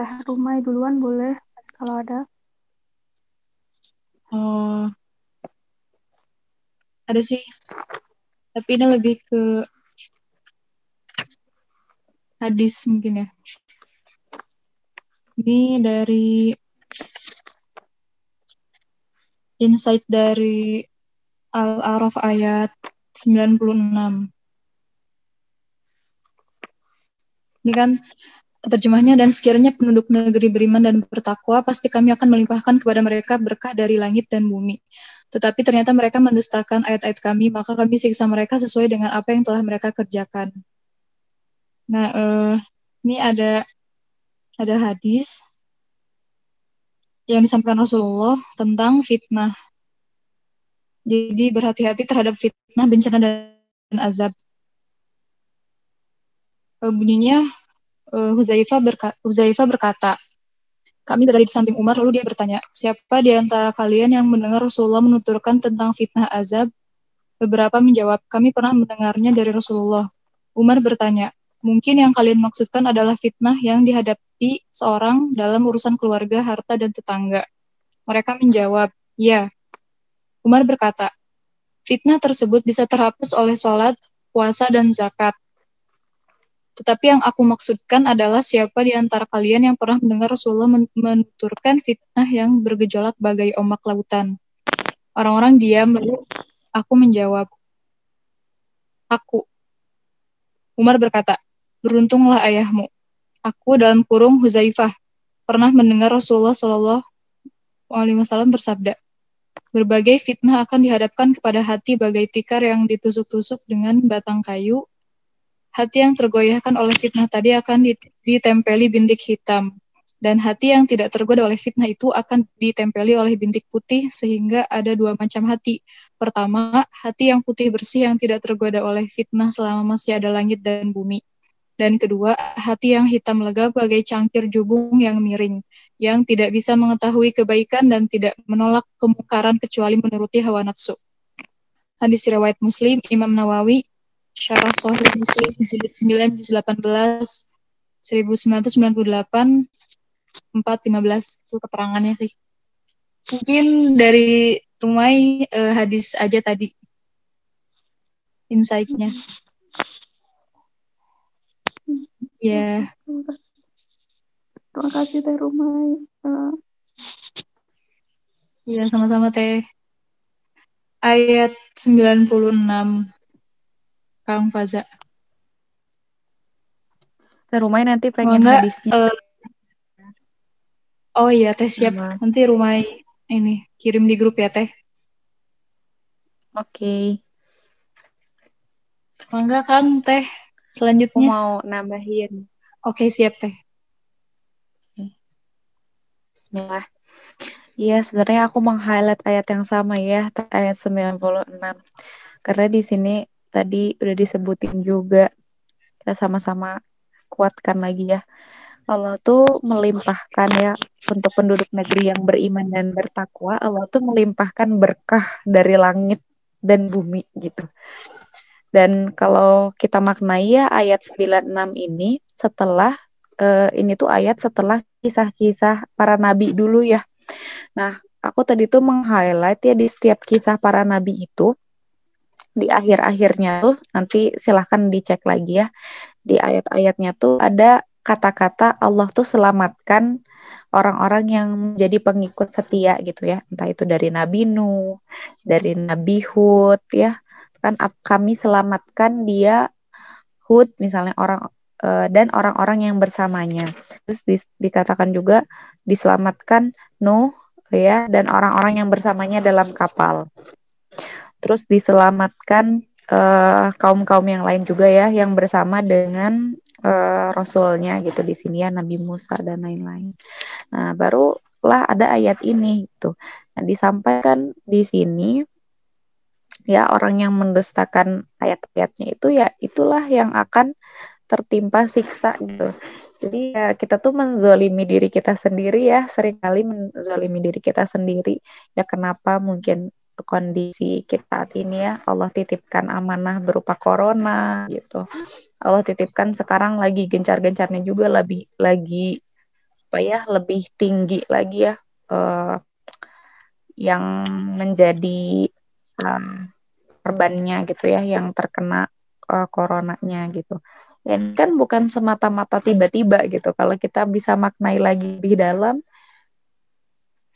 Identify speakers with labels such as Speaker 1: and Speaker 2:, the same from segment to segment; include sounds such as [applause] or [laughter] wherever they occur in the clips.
Speaker 1: Teh Rumai duluan boleh kalau ada.
Speaker 2: Oh, ada sih. Tapi ini lebih ke hadis mungkin ya. Ini dari insight dari Al-Araf ayat 96. Ini kan terjemahnya dan sekiranya penduduk negeri beriman dan bertakwa pasti kami akan melimpahkan kepada mereka berkah dari langit dan bumi. Tetapi ternyata mereka mendustakan ayat-ayat kami, maka kami siksa mereka sesuai dengan apa yang telah mereka kerjakan. Nah, uh, ini ada ada hadis yang disampaikan Rasulullah tentang fitnah. Jadi berhati-hati terhadap fitnah, bencana dan azab. Uh, bunyinya uh, Huzaifah, berka Huzaifah berkata, kami berada di samping Umar, lalu dia bertanya, siapa di antara kalian yang mendengar Rasulullah menuturkan tentang fitnah azab? Beberapa menjawab, kami pernah mendengarnya dari Rasulullah. Umar bertanya, mungkin yang kalian maksudkan adalah fitnah yang dihadapi seorang dalam urusan keluarga, harta, dan tetangga. Mereka menjawab, ya. Umar berkata, fitnah tersebut bisa terhapus oleh sholat, puasa, dan zakat. Tetapi yang aku maksudkan adalah siapa di antara kalian yang pernah mendengar Rasulullah menuturkan fitnah yang bergejolak bagai ombak lautan. Orang-orang diam, lalu aku menjawab, Aku. Umar berkata, Beruntunglah ayahmu. Aku dalam kurung Huzaifah pernah mendengar Rasulullah Shallallahu Alaihi Wasallam bersabda, berbagai fitnah akan dihadapkan kepada hati bagai tikar yang ditusuk-tusuk dengan batang kayu Hati yang tergoyahkan oleh fitnah tadi akan ditempeli bintik hitam, dan hati yang tidak tergoda oleh fitnah itu akan ditempeli oleh bintik putih sehingga ada dua macam hati. Pertama, hati yang putih bersih yang tidak tergoda oleh fitnah selama masih ada langit dan bumi. Dan kedua, hati yang hitam lega bagai cangkir jubung yang miring, yang tidak bisa mengetahui kebaikan dan tidak menolak kemungkaran kecuali menuruti hawa nafsu. Hadis riwayat Muslim, Imam Nawawi, Syarah Sahih Muslim jilid 9 juz 18 1998 415 itu keterangannya sih. Mungkin dari Rumai uh, hadis aja tadi insight-nya. Ya. Yeah.
Speaker 1: Terima kasih Teh Rumai.
Speaker 2: Iya, sama-sama Teh. Ayat 96 Kang Faza.
Speaker 3: Rumah nanti pengen oh, hadisnya. Uh,
Speaker 2: oh iya teh siap. Sama. Nanti rumah ini kirim di grup ya teh.
Speaker 3: Oke. Okay.
Speaker 2: Mangga Kang teh. Selanjutnya.
Speaker 3: Aku mau nambahin.
Speaker 2: Oke okay, siap teh.
Speaker 3: Bismillah. Iya, sebenarnya aku meng-highlight ayat yang sama ya, ayat 96. Karena di sini tadi udah disebutin juga kita sama-sama kuatkan lagi ya. Allah tuh melimpahkan ya untuk penduduk negeri yang beriman dan bertakwa Allah tuh melimpahkan berkah dari langit dan bumi gitu. Dan kalau kita maknai ya ayat 96 ini setelah uh, ini tuh ayat setelah kisah-kisah para nabi dulu ya. Nah aku tadi tuh meng-highlight ya di setiap kisah para nabi itu di akhir-akhirnya tuh nanti silahkan dicek lagi ya. Di ayat-ayatnya tuh ada kata-kata Allah tuh selamatkan orang-orang yang menjadi pengikut setia gitu ya. Entah itu dari Nabi Nuh dari Nabi Hud ya. Kan kami selamatkan dia Hud misalnya orang uh, dan orang-orang yang bersamanya. Terus di, dikatakan juga diselamatkan Nuh ya dan orang-orang yang bersamanya dalam kapal terus diselamatkan uh, kaum-kaum yang lain juga ya yang bersama dengan uh, rasulnya gitu di sini ya Nabi Musa dan lain-lain. Nah, barulah ada ayat ini gitu. Nah, disampaikan di sini ya orang yang mendustakan ayat-ayatnya itu ya itulah yang akan tertimpa siksa gitu. Jadi ya kita tuh menzolimi diri kita sendiri ya, sering kali menzolimi diri kita sendiri. Ya kenapa mungkin kondisi kita saat ini ya. Allah titipkan amanah berupa corona gitu. Allah titipkan sekarang lagi gencar-gencarnya juga lebih lagi apa ya lebih tinggi lagi ya uh, yang menjadi uh, korbannya gitu ya yang terkena uh, coronanya gitu. Dan kan bukan semata-mata tiba-tiba gitu. Kalau kita bisa maknai lagi lebih dalam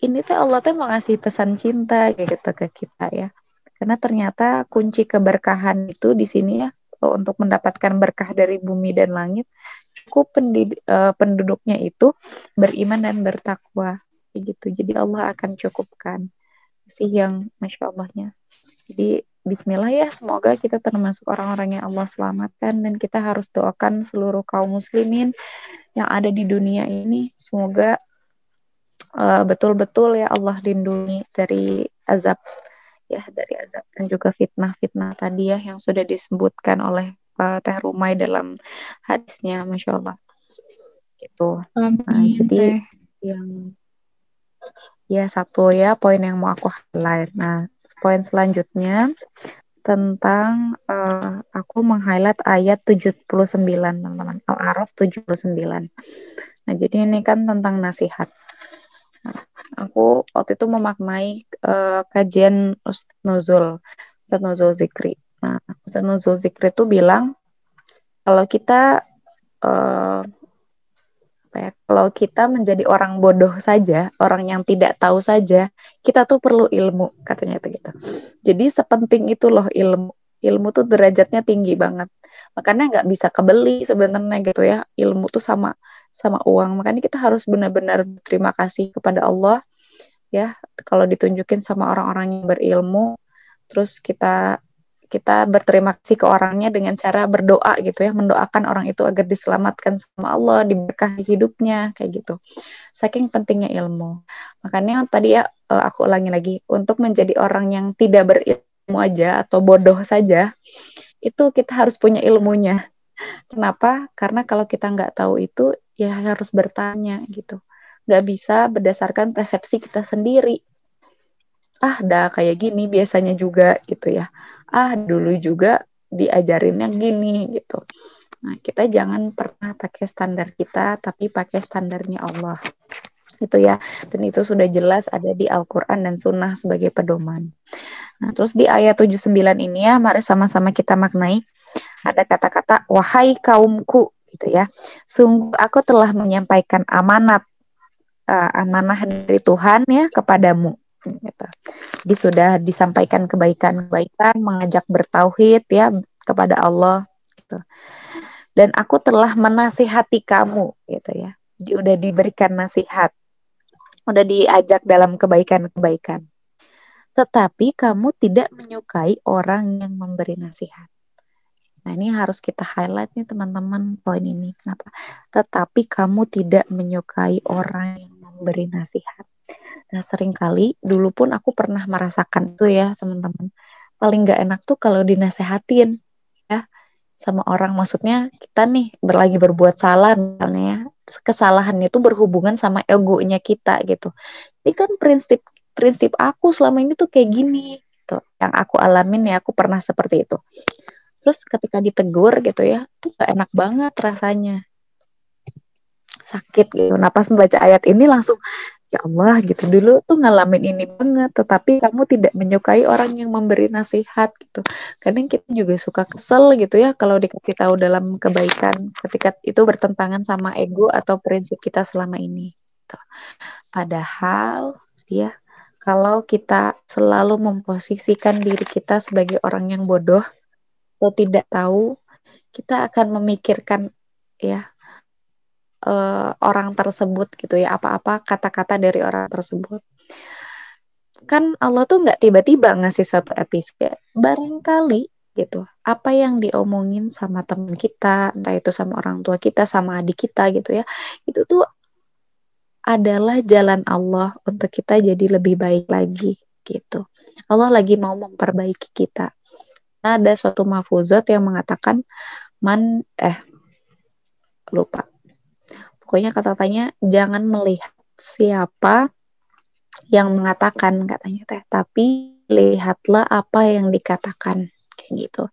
Speaker 3: ini teh Allah teh mau ngasih pesan cinta gitu ke kita ya. Karena ternyata kunci keberkahan itu di sini ya untuk mendapatkan berkah dari bumi dan langit cukup uh, penduduknya itu beriman dan bertakwa. Gitu. Jadi Allah akan cukupkan sih yang masya Allahnya. Jadi Bismillah ya semoga kita termasuk orang-orang yang Allah selamatkan dan kita harus doakan seluruh kaum muslimin yang ada di dunia ini. Semoga uh, betul-betul ya Allah lindungi dari azab ya dari azab dan juga fitnah-fitnah tadi ya yang sudah disebutkan oleh uh, Teh Rumai dalam hadisnya Masya Allah. Gitu.
Speaker 2: Amin,
Speaker 3: nah, jadi yang ya satu ya poin yang mau aku highlight. Nah poin selanjutnya tentang uh, aku meng-highlight ayat 79 teman-teman. Al-Araf 79 nah jadi ini kan tentang nasihat. nah, aku waktu itu memaknai uh, kajian Ustaz Nuzul Ustaz Nuzul Zikri. Nah Ustaz Nuzul Zikri itu bilang kalau kita uh, apa ya kalau kita menjadi orang bodoh saja orang yang tidak tahu saja kita tuh perlu ilmu katanya itu gitu. Jadi sepenting itu loh ilmu. Ilmu tuh derajatnya tinggi banget. Makanya nggak bisa kebeli sebenarnya gitu ya. Ilmu tuh sama sama uang. Makanya kita harus benar-benar terima kasih kepada Allah ya kalau ditunjukin sama orang-orang yang berilmu terus kita kita berterima kasih ke orangnya dengan cara berdoa gitu ya, mendoakan orang itu agar diselamatkan sama Allah, diberkahi hidupnya kayak gitu. Saking pentingnya ilmu. Makanya tadi ya eh, aku ulangi lagi, untuk menjadi orang yang tidak berilmu aja atau bodoh saja, itu kita harus punya ilmunya. Kenapa? Karena kalau kita nggak tahu itu, ya harus bertanya gitu. Nggak bisa berdasarkan persepsi kita sendiri. Ah, dah kayak gini biasanya juga gitu ya ah dulu juga diajarin yang gini gitu. Nah, kita jangan pernah pakai standar kita, tapi pakai standarnya Allah. Itu ya. Dan itu sudah jelas ada di Al-Quran dan Sunnah sebagai pedoman. Nah, terus di ayat 79 ini ya, mari sama-sama kita maknai. Ada kata-kata, wahai kaumku, gitu ya. Sungguh aku telah menyampaikan amanat, uh, amanah dari Tuhan ya kepadamu gitu. Jadi sudah disampaikan kebaikan-kebaikan, mengajak bertauhid ya kepada Allah gitu. Dan aku telah menasihati kamu gitu ya. Udah diberikan nasihat. Udah diajak dalam kebaikan-kebaikan. Tetapi kamu tidak menyukai orang yang memberi nasihat. Nah, ini harus kita highlight nih teman-teman poin ini. Kenapa? Tetapi kamu tidak menyukai orang yang memberi nasihat. Nah, sering kali dulu pun aku pernah merasakan tuh ya, teman-teman. Paling nggak enak tuh kalau dinasehatin ya sama orang. Maksudnya kita nih berlagi berbuat salah misalnya ya. Kesalahannya itu berhubungan sama egonya kita gitu. Ini kan prinsip prinsip aku selama ini tuh kayak gini gitu. Yang aku alamin ya aku pernah seperti itu. Terus ketika ditegur gitu ya, tuh gak enak banget rasanya sakit gitu. Nah pas membaca ayat ini langsung ya Allah gitu dulu tuh ngalamin ini banget tetapi kamu tidak menyukai orang yang memberi nasihat gitu kadang kita juga suka kesel gitu ya kalau dikasih tahu dalam kebaikan ketika itu bertentangan sama ego atau prinsip kita selama ini gitu. padahal dia kalau kita selalu memposisikan diri kita sebagai orang yang bodoh atau tidak tahu kita akan memikirkan ya uh, orang tersebut gitu ya apa-apa kata-kata dari orang tersebut. Kan Allah tuh nggak tiba-tiba ngasih suatu episode. Barangkali gitu apa yang diomongin sama teman kita entah itu sama orang tua kita sama adik kita gitu ya itu tuh adalah jalan Allah untuk kita jadi lebih baik lagi gitu. Allah lagi mau memperbaiki kita. Nah, ada suatu mafuzat yang mengatakan man eh lupa pokoknya kata-katanya jangan melihat siapa yang mengatakan katanya teh. Tapi lihatlah apa yang dikatakan kayak gitu.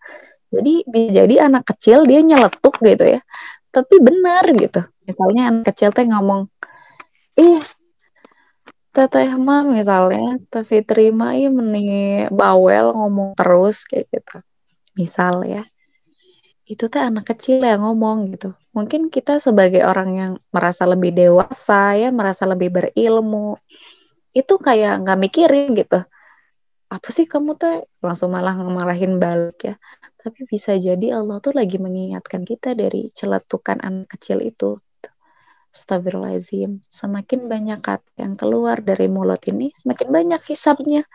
Speaker 3: Jadi jadi anak kecil dia nyeletuk gitu ya. Tapi benar gitu. Misalnya anak kecil teh ngomong ih teteh mah misalnya tapi terima ya meni bawel ngomong terus kayak gitu. Misal ya. Itu teh anak kecil yang ngomong gitu mungkin kita sebagai orang yang merasa lebih dewasa ya merasa lebih berilmu itu kayak nggak mikirin gitu apa sih kamu tuh langsung malah ngalahin balik ya tapi bisa jadi Allah tuh lagi mengingatkan kita dari celetukan anak kecil itu Astagfirullahaladzim. Semakin banyak kata yang keluar dari mulut ini, semakin banyak hisapnya.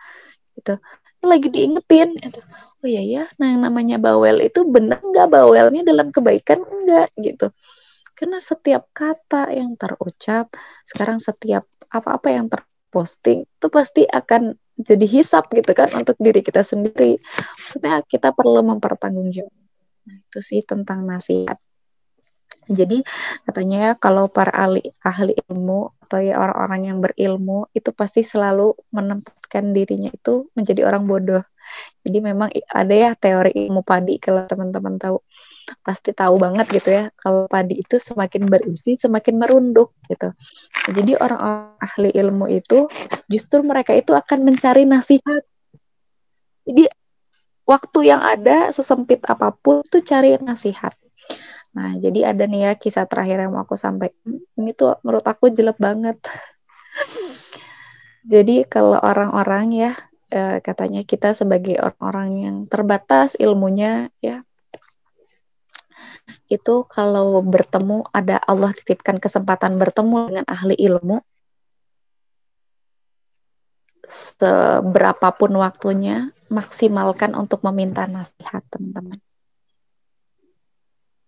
Speaker 3: Gitu. Lagi diingetin. Gitu. Oh iya ya, nah yang namanya bawel itu benar nggak bawelnya dalam kebaikan? Enggak gitu. Karena setiap kata yang terucap, sekarang setiap apa-apa yang terposting, itu pasti akan jadi hisap gitu kan untuk diri kita sendiri. Maksudnya kita perlu mempertanggungjawabkan. Nah, itu sih tentang nasihat. Jadi katanya ya kalau para ahli ahli ilmu atau ya orang-orang yang berilmu itu pasti selalu menempatkan dirinya itu menjadi orang bodoh. Jadi memang ada ya teori ilmu padi kalau teman-teman tahu pasti tahu banget gitu ya kalau padi itu semakin berisi semakin merunduk gitu. Jadi orang-orang ahli ilmu itu justru mereka itu akan mencari nasihat. Jadi waktu yang ada sesempit apa pun itu cari nasihat Nah, jadi ada nih ya kisah terakhir yang mau aku sampaikan. Ini tuh menurut aku jelek banget. [laughs] jadi kalau orang-orang ya eh, katanya kita sebagai orang-orang yang terbatas ilmunya ya. Itu kalau bertemu ada Allah titipkan kesempatan bertemu dengan ahli ilmu. Seberapapun waktunya maksimalkan untuk meminta nasihat teman-teman.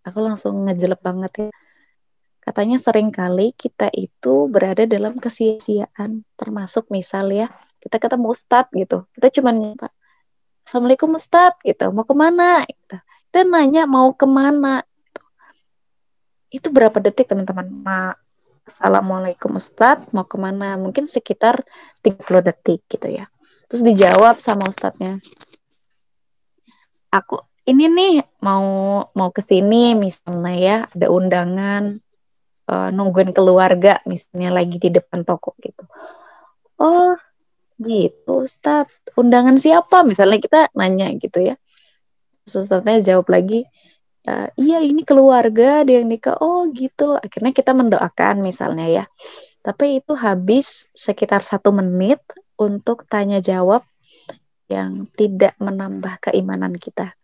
Speaker 3: Aku langsung ngejelek banget ya katanya sering kali kita itu berada dalam kesia-siaan termasuk misal ya kita ketemu ustadz gitu. Kita cuma pak assalamualaikum ustadz gitu mau ke mana? Gitu. kita nanya mau ke mana? Gitu. itu berapa detik teman-teman? Ma assalamualaikum ustadz mau ke mana? Mungkin sekitar 30 detik gitu ya. Terus dijawab sama ustadznya aku ini nih mau mau ke sini misalnya ya ada undangan uh, nungguin keluarga misalnya lagi di depan toko gitu. Oh, gitu Ustaz. Undangan siapa? Misalnya kita nanya gitu ya. Terus jawab lagi, uh, iya ini keluarga ada yang nikah. Oh gitu. Akhirnya kita mendoakan misalnya ya. Tapi itu habis sekitar satu menit untuk tanya jawab yang tidak menambah keimanan kita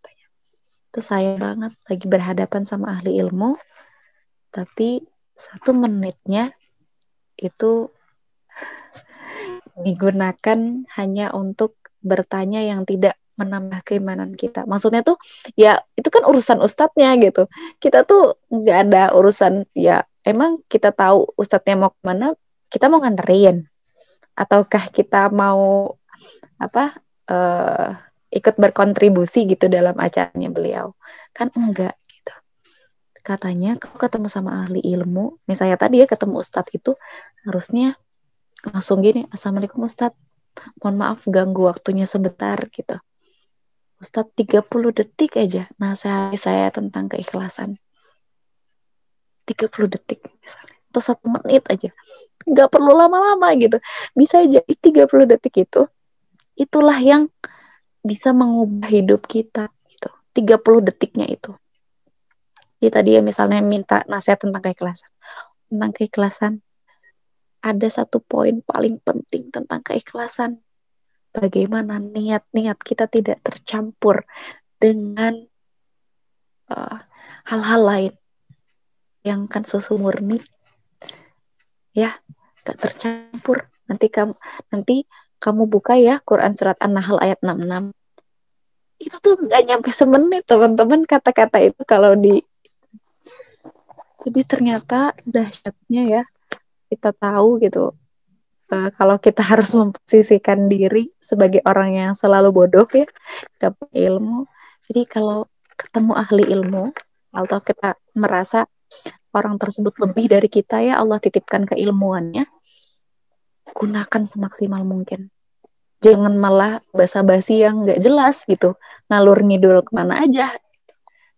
Speaker 3: itu sayang banget lagi berhadapan sama ahli ilmu tapi satu menitnya itu digunakan hanya untuk bertanya yang tidak menambah keimanan kita. Maksudnya tuh ya itu kan urusan ustadznya gitu. Kita tuh nggak ada urusan ya emang kita tahu ustadznya mau ke mana, kita mau nganterin ataukah kita mau apa uh, ikut berkontribusi gitu dalam acaranya beliau kan enggak katanya kalau ketemu sama ahli ilmu misalnya tadi ya ketemu ustadz itu harusnya langsung gini assalamualaikum ustadz. Mohon maaf ganggu waktunya sebentar gitu. Ustadz 30 detik aja nasihat saya tentang keikhlasan. 30 detik misalnya. Atau satu menit aja. Nggak perlu lama-lama gitu. Bisa jadi 30 detik itu itulah yang bisa mengubah hidup kita gitu. 30 detiknya itu. Jadi tadi ya misalnya minta nasihat tentang keikhlasan. Tentang keikhlasan ada satu poin paling penting tentang keikhlasan. Bagaimana niat-niat kita tidak tercampur dengan uh, hal-hal uh, lain yang kan susu murni ya gak tercampur nanti kamu nanti kamu buka ya Quran surat An-Nahl ayat 66 itu tuh nggak nyampe semenit teman-teman kata-kata itu kalau di jadi ternyata dahsyatnya ya kita tahu gitu uh, kalau kita [laughs] harus memposisikan diri sebagai orang yang selalu bodoh ya gak punya ilmu. Jadi kalau ketemu ahli ilmu atau kita merasa orang tersebut lebih dari kita ya Allah titipkan keilmuannya gunakan semaksimal mungkin. Jangan malah basa-basi yang nggak jelas gitu ngalur ngidul ke mana aja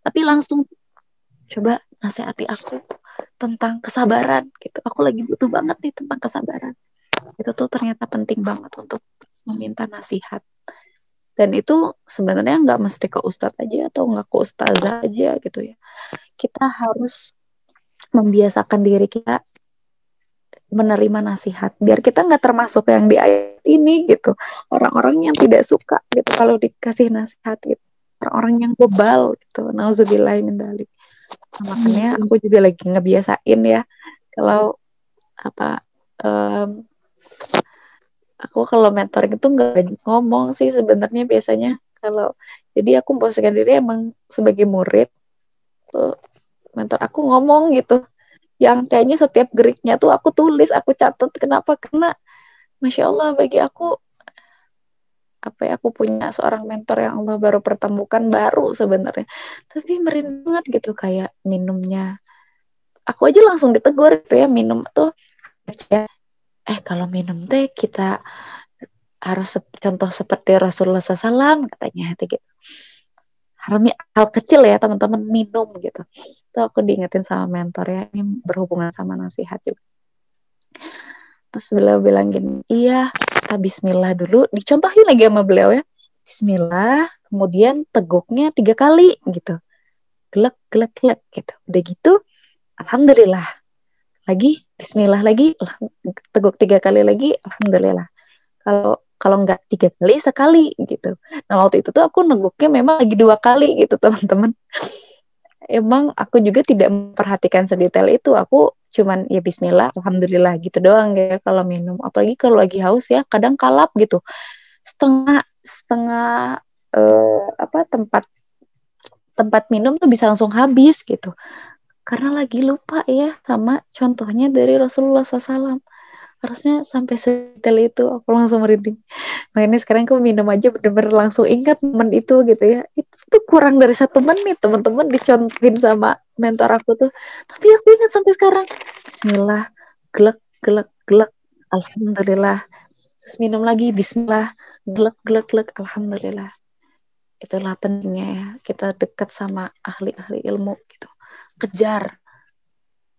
Speaker 3: tapi langsung coba nasihati aku tentang kesabaran gitu. Aku lagi butuh banget nih tentang kesabaran. Itu tuh ternyata penting banget untuk meminta nasihat. Dan itu sebenarnya nggak mesti ke ustadz aja atau nggak ke ustazah aja gitu ya. Kita harus membiasakan diri kita menerima nasihat. Biar kita nggak termasuk yang di ayat ini gitu. Orang-orang yang tidak suka gitu kalau dikasih nasihat gitu. Orang-orang yang bebal gitu. Nauzubillah min dalik. nah, makanya aku juga lagi ngebiasain ya kalau apa um, aku kalau mentoring itu nggak banyak ngomong sih sebenarnya biasanya. Kalau jadi aku memposisikan diri emang sebagai murid tuh mentor aku ngomong gitu. Yang kayaknya setiap geriknya tuh aku tulis aku catat kenapa? Karena masya Allah bagi aku apa ya aku punya seorang mentor yang Allah baru pertemukan baru sebenarnya. Tapi merindu banget gitu kayak minumnya. Aku aja langsung ditegur gitu ya minum tuh eh kalau minum teh kita harus contoh seperti Rasulullah SAW katanya gitu. Hal, hal kecil ya teman-teman minum gitu. Itu aku diingetin sama mentor ya ini berhubungan sama nasihat juga. Terus beliau bilang gini iya kita Bismillah dulu. Dicontohin lagi sama beliau ya. Bismillah kemudian teguknya tiga kali gitu. Gelek gelek gelek gitu. Udah gitu Alhamdulillah. Lagi Bismillah lagi teguk tiga kali lagi Alhamdulillah. Kalau kalau nggak tiga kali sekali gitu. Nah waktu itu tuh aku neguknya memang lagi dua kali gitu teman-teman. Emang aku juga tidak memperhatikan sedetail itu. Aku cuman ya Bismillah Alhamdulillah gitu doang ya kalau minum. Apalagi kalau lagi haus ya kadang kalap gitu. Setengah setengah uh, apa tempat tempat minum tuh bisa langsung habis gitu. Karena lagi lupa ya sama contohnya dari Rasulullah SAW harusnya sampai sedetail itu aku langsung merinding. Makanya sekarang aku minum aja bener-bener langsung ingat momen itu gitu ya. Itu tuh kurang dari satu menit teman-teman dicontohin sama mentor aku tuh. Tapi aku ingat sampai sekarang. Bismillah gelek gelek gelek Alhamdulillah. Terus minum lagi Bismillah gelek gelek gelek Alhamdulillah. Itulah pentingnya ya kita dekat sama ahli-ahli ilmu gitu. Kejar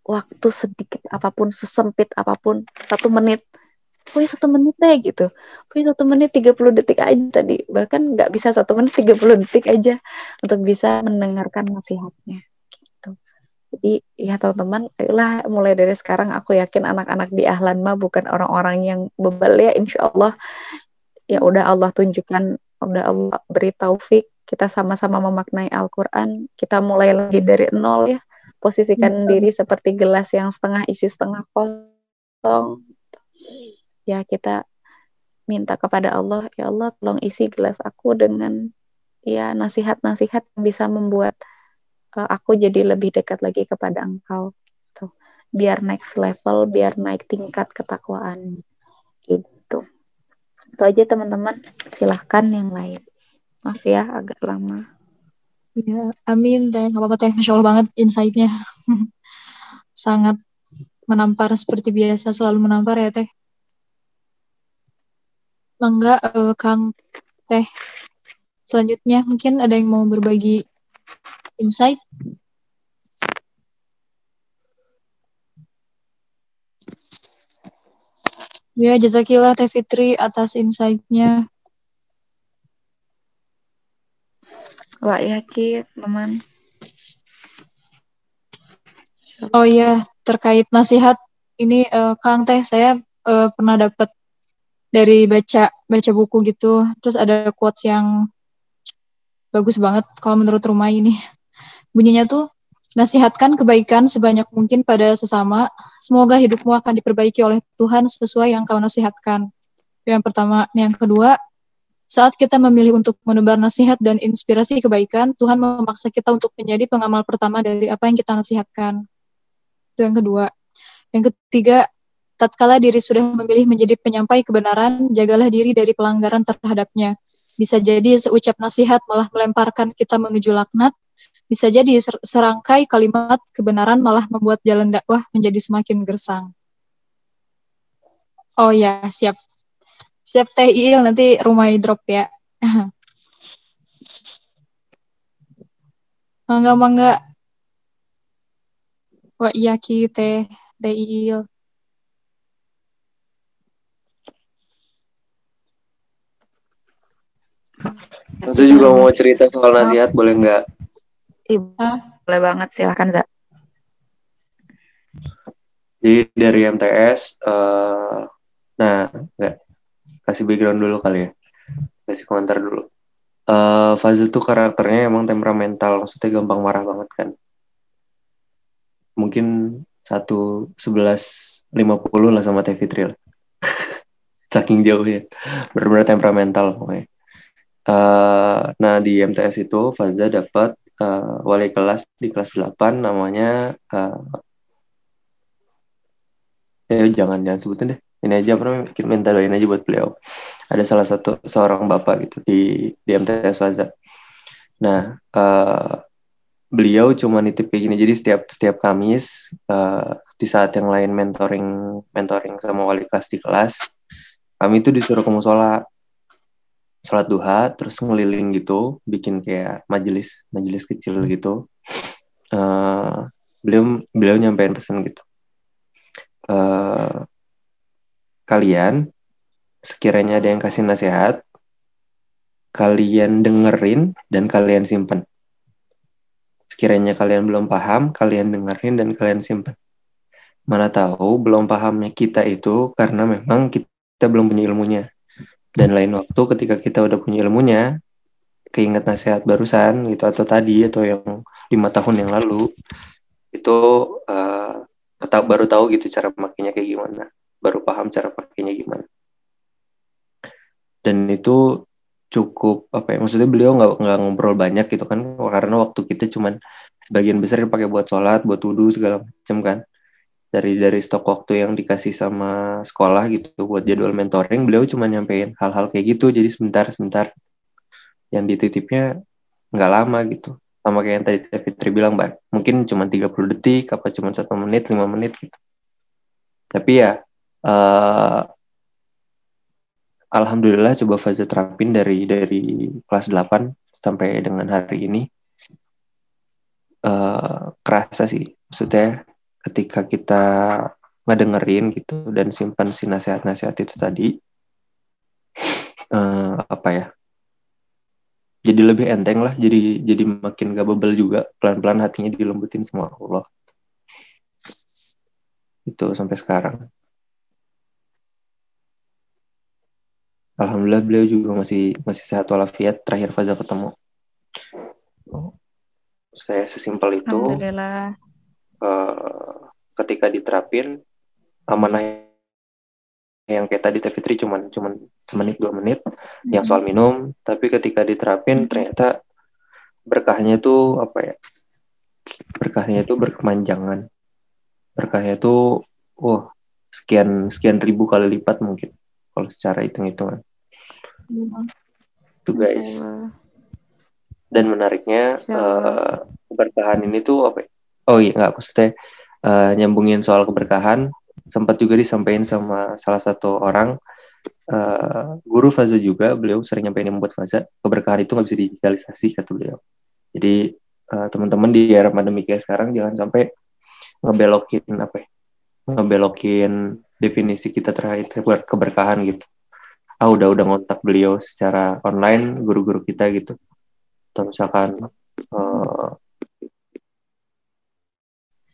Speaker 3: waktu sedikit apa pun sesempit apa pun satu menit. Pokoknya satu menit deh gitu. Pokoknya satu menit 30 detik aja tadi. Bahkan nggak bisa satu menit 30 detik aja Untuk bisa mendengarkan nasihatnya. Gitu. Jadi ya teman-teman Ayolah mulai dari sekarang. Aku yakin anak-anak di Ahlan mah Bukan orang-orang yang bebal ya Insya Allah. Ya udah Allah tunjukkan Udah Allah beri taufik. Kita sama-sama memaknai Al-Quran. Kita mulai lagi dari nol ya posisikan hmm. diri seperti gelas yang setengah isi setengah kosong. Ya kita minta kepada Allah ya Allah tolong isi gelas aku dengan ya nasihat-nasihat yang bisa membuat uh, aku jadi lebih dekat lagi kepada Engkau gitu. biar next level biar naik tingkat ketakwaan. Gitu. Itu aja teman-teman. Silahkan yang lain. Maaf ya agak lama
Speaker 2: Iya, amin teh. Gak apa-apa teh. Masya Allah banget insight-nya. [laughs] Sangat menampar seperti biasa. Selalu menampar ya teh. Mangga uh, Kang teh. Selanjutnya mungkin ada yang mau berbagi insight. Ya, jazakillah Teh Fitri atas insight-nya.
Speaker 3: Wah yakin teman.
Speaker 2: Oh iya, terkait nasihat ini uh, Kang Teh saya uh, pernah dapat dari baca baca buku gitu, terus ada quotes yang bagus banget kalau menurut rumah ini. Bunyinya tuh nasihatkan kebaikan sebanyak mungkin pada sesama, semoga hidupmu akan diperbaiki oleh Tuhan sesuai yang kau nasihatkan. Yang pertama, yang kedua, saat kita memilih untuk menebar nasihat dan inspirasi kebaikan, Tuhan memaksa kita untuk menjadi pengamal pertama dari apa yang kita nasihatkan. Itu yang kedua. Yang ketiga, tatkala diri sudah memilih menjadi penyampai kebenaran, jagalah diri dari pelanggaran terhadapnya. Bisa jadi seucap nasihat malah melemparkan kita menuju laknat, bisa jadi serangkai kalimat kebenaran malah membuat jalan dakwah menjadi semakin gersang. Oh ya, siap. Siap Teh Il, nanti rumah drop ya. [laughs] mangga, mangga. Wa iyaki teh teh iil.
Speaker 4: Itu juga mau cerita soal nasihat boleh nggak?
Speaker 3: Ibu, boleh banget silahkan Za.
Speaker 4: Jadi dari MTS, eh nah nggak kasih background dulu kali ya, kasih komentar dulu. Eh Fazil tuh karakternya emang temperamental, maksudnya gampang marah banget kan. Mungkin satu sebelas lima puluh lah sama Teh lah. [laughs] Saking jauhnya, benar-benar temperamental pokoknya. Eh, nah di MTS itu Faza dapat eh, wali kelas di kelas 8 namanya eh, ya jangan jangan sebutin deh ini aja apa kita minta doain aja buat beliau. Ada salah satu seorang bapak gitu di di MTS Faza. Nah eh, beliau cuma nitip kayak gini. Jadi setiap setiap Kamis eh, di saat yang lain mentoring mentoring sama wali kelas di kelas kami itu disuruh ke musola. Sholat duha terus ngeliling gitu bikin kayak majelis majelis kecil gitu. Eh, beliau beliau nyampein pesan gitu. Eh, kalian sekiranya ada yang kasih nasihat kalian dengerin dan kalian simpen. Sekiranya kalian belum paham kalian dengerin dan kalian simpen. Mana tahu belum pahamnya kita itu karena memang kita belum punya ilmunya. Dan lain waktu ketika kita udah punya ilmunya keinget nasihat barusan gitu atau tadi atau yang lima tahun yang lalu itu tetap baru tahu gitu cara makainya kayak gimana baru paham cara pakainya gimana. Dan itu cukup apa ya maksudnya beliau nggak nggak ngobrol banyak gitu kan karena waktu kita cuman sebagian besar dipakai buat sholat buat wudhu segala macam kan. Dari dari stok waktu yang dikasih sama sekolah gitu buat jadwal mentoring beliau cuma nyampein hal-hal kayak gitu. Jadi sebentar sebentar. Yang dititipnya nggak lama gitu. Sama kayak yang tadi Fitri bilang mbak. Mungkin cuma 30 detik apa cuma satu menit lima menit gitu. Tapi ya eh, alhamdulillah coba fase terapin dari dari kelas 8 sampai dengan hari ini. Eh, kerasa sih maksudnya ketika kita ngedengerin gitu dan simpan si nasihat-nasihat itu tadi eh, apa ya jadi lebih enteng lah jadi jadi makin gak bebel juga pelan-pelan hatinya dilembutin sama Allah. Itu sampai sekarang Alhamdulillah beliau juga masih masih sehat walafiat. Terakhir Faza ketemu. Saya sesimpel itu
Speaker 3: Alhamdulillah.
Speaker 4: eh, ketika diterapin amanah yang kayak tadi Teh Fitri cuman cuman semenit dua menit yang soal minum. Tapi ketika diterapin ternyata berkahnya itu apa ya berkahnya itu berkemanjangan. Berkahnya itu wah sekian sekian ribu kali lipat mungkin kalau secara hitung-hitungan itu guys. Dan menariknya eh, keberkahan ini tuh apa ya? oh iya nggak maksudnya eh, nyambungin soal keberkahan sempat juga disampaikan sama salah satu orang eh, guru Faza juga beliau sering nyampein membuat Faza keberkahan itu nggak bisa digitalisasi kata beliau. Jadi eh, teman-teman di era pandemi kayak sekarang jangan sampai ngebelokin apa ya ngebelokin definisi kita terkait keber- keberkahan gitu ah udah udah ngontak beliau secara online guru-guru kita gitu atau misalkan eh,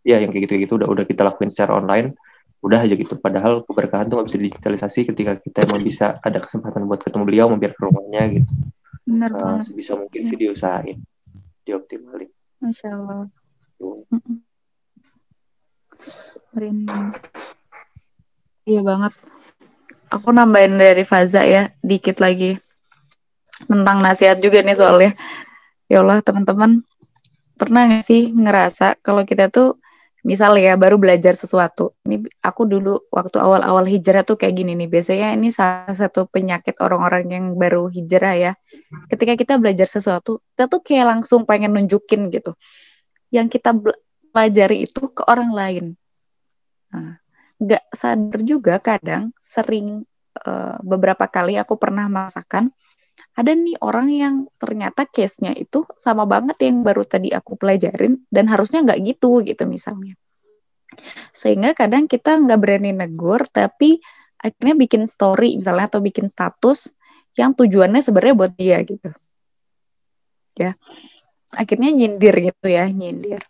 Speaker 4: ya yang kayak gitu-gitu udah udah kita lakuin secara online udah aja gitu padahal keberkahan tuh nggak bisa digitalisasi ketika kita emang bisa ada kesempatan buat ketemu beliau mampir ke rumahnya gitu
Speaker 3: Benar
Speaker 4: Eh,
Speaker 3: banget.
Speaker 4: sebisa mungkin sih diusahain dioptimalin
Speaker 3: Masya Allah. Merinding. Iya banget. Aku nambahin dari Faza ya, dikit lagi. Tentang nasihat juga nih soalnya. Ya Allah teman-teman, pernah gak sih ngerasa kalau kita tuh misal ya baru belajar sesuatu. Ini aku dulu waktu awal-awal hijrah tuh kayak gini nih. Biasanya ini salah satu penyakit orang-orang yang baru hijrah ya. Ketika kita belajar sesuatu, kita tuh kayak langsung pengen nunjukin gitu. Yang kita pelajari itu ke orang lain. Nah, nggak sadar juga kadang sering eh, beberapa kali aku pernah merasakan ada nih orang yang ternyata case-nya itu sama banget yang baru tadi aku pelajarin dan harusnya nggak gitu gitu misalnya. Sehingga kadang kita nggak berani negur, tapi akhirnya bikin story misalnya atau bikin status yang tujuannya sebenarnya buat dia gitu. Ya. Akhirnya nyindir gitu ya, nyindir.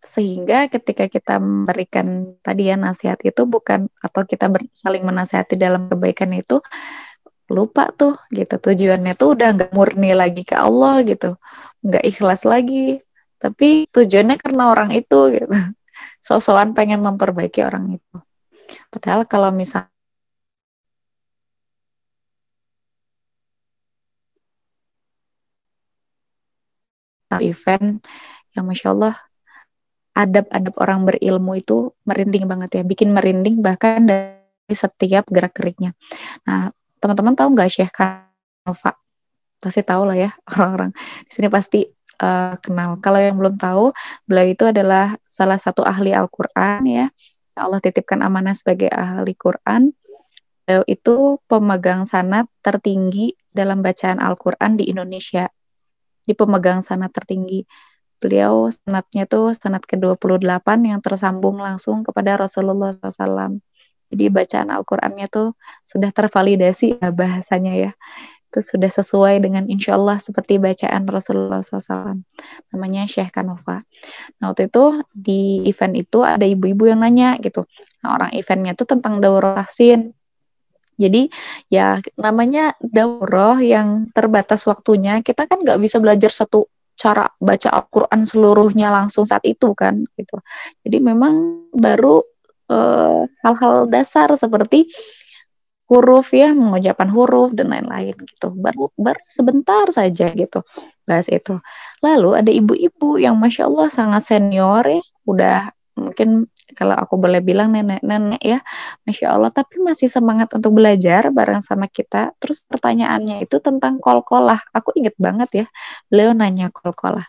Speaker 3: Sehingga ketika kita memberikan tadi ya nasihat itu bukan atau kita saling menasihati dalam kebaikan itu lupa tuh gitu. Tujuannya tuh udah nggak murni lagi ke Allah gitu. Nggak ikhlas lagi. Tapi tujuannya karena orang itu gitu. [laughs] Sosokan pengen memperbaiki orang itu. Padahal kalau misal event yang masya Allah adab-adab orang berilmu itu merinding banget ya bikin merinding bahkan dari setiap gerak geriknya nah teman-teman tahu nggak Syekh Kanova? Pasti tahu lah ya [laughs] orang-orang di sini pasti uh, kenal. Kalau yang belum tahu, beliau itu adalah salah satu ahli Al-Quran ya. Allah titipkan amanah sebagai ahli Quran. Beliau itu pemegang sanat tertinggi dalam bacaan Al-Quran di Indonesia. Di pemegang sanat tertinggi. Beliau sanatnya tuh sanat ke-28 yang tersambung langsung kepada Rasulullah SAW. Jadi bacaan Al-Qur'annya tuh sudah tervalidasi ya bahasanya ya. Itu sudah sesuai dengan insya Allah seperti bacaan Rasulullah SAW. Namanya Syekh Kanova. Nah waktu itu di event itu ada ibu-ibu yang nanya gitu. Nah orang eventnya tuh tentang daurah tahsin. Jadi ya namanya daurah yang terbatas waktunya. Kita kan nggak bisa belajar satu cara baca Al-Quran seluruhnya langsung saat itu kan gitu. Jadi memang baru Eh, hal-hal uh, dasar seperti huruf ya mengucapkan huruf dan lain-lain gitu baru baru sebentar saja gitu bahas itu lalu ada ibu-ibu yang masya Allah sangat senior ya udah mungkin kalau aku boleh bilang nenek-nenek ya masya Allah. Tapi masih semangat untuk belajar bareng sama kita. Terus pertanyaannya itu tentang kol-kolah. Aku inget banget ya beliau nanya kol-kolah.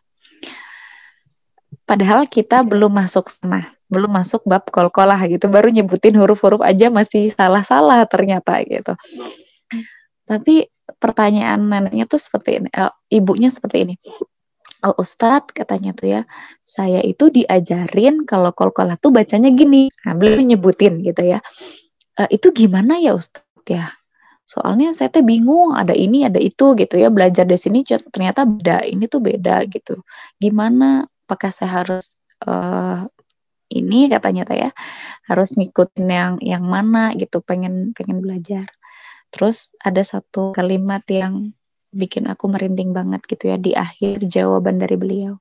Speaker 3: Padahal kita belum masuk sana belum masuk bab kol-kolah gitu. Baru nyebutin huruf-huruf aja masih salah-salah ternyata gitu. Tapi pertanyaan neneknya tuh seperti ini uh, ibunya seperti ini Oh, Ustadz katanya tuh ya, saya itu diajarin kalau kol-kolah tuh bacanya gini. Nah, beliau nyebutin gitu ya. E, itu gimana ya Ustadz ya? Soalnya saya tuh bingung, ada ini, ada itu gitu ya. Belajar di sini ternyata beda, ini tuh beda gitu. Gimana? Apakah saya harus uh, ini katanya teh ya harus ngikutin yang yang mana gitu pengen pengen belajar terus ada satu kalimat yang bikin aku merinding banget gitu ya di akhir jawaban dari beliau.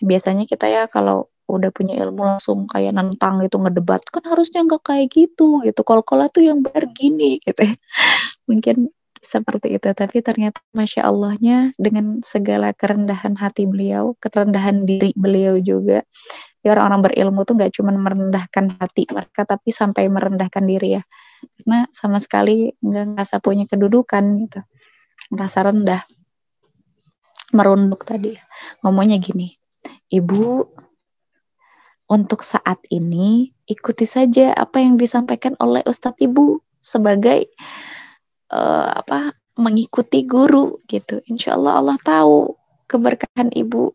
Speaker 3: Biasanya kita ya kalau udah punya ilmu langsung kayak nentang gitu ngedebat kan harusnya nggak kayak gitu gitu. Kalau kalau tuh yang benar gini gitu ya. [laughs] mungkin seperti itu. Tapi ternyata masya Allahnya dengan segala kerendahan hati beliau kerendahan diri beliau juga ya orang-orang berilmu tuh nggak cuma merendahkan hati mereka tapi sampai merendahkan diri ya. Karena sama sekali nggak ngerasa punya kedudukan gitu merasa rendah merunduk tadi ngomongnya gini ibu untuk saat ini ikuti saja apa yang disampaikan oleh Ustadz Ibu sebagai uh, apa mengikuti guru gitu. Insya Allah Allah tahu keberkahan ibu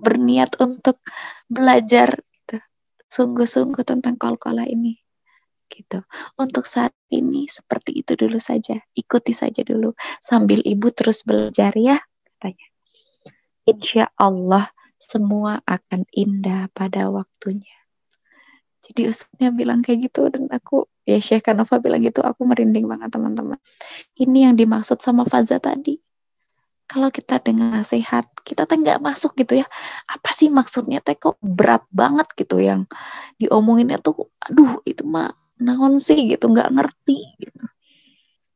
Speaker 3: berniat untuk belajar gitu. sungguh-sungguh tentang kol-kola ini gitu. Untuk saat ini seperti itu dulu saja, ikuti saja dulu sambil ibu terus belajar ya katanya. Insya Allah semua akan indah pada waktunya. Jadi ustadznya bilang kayak gitu dan aku ya Syekh Kanova bilang gitu aku merinding banget teman-teman. Ini yang dimaksud sama Faza tadi kalau kita dengar nasihat kita teh nggak masuk gitu ya apa sih maksudnya teh kok berat banget gitu yang diomonginnya tuh aduh itu mah naon sih gitu nggak ngerti gitu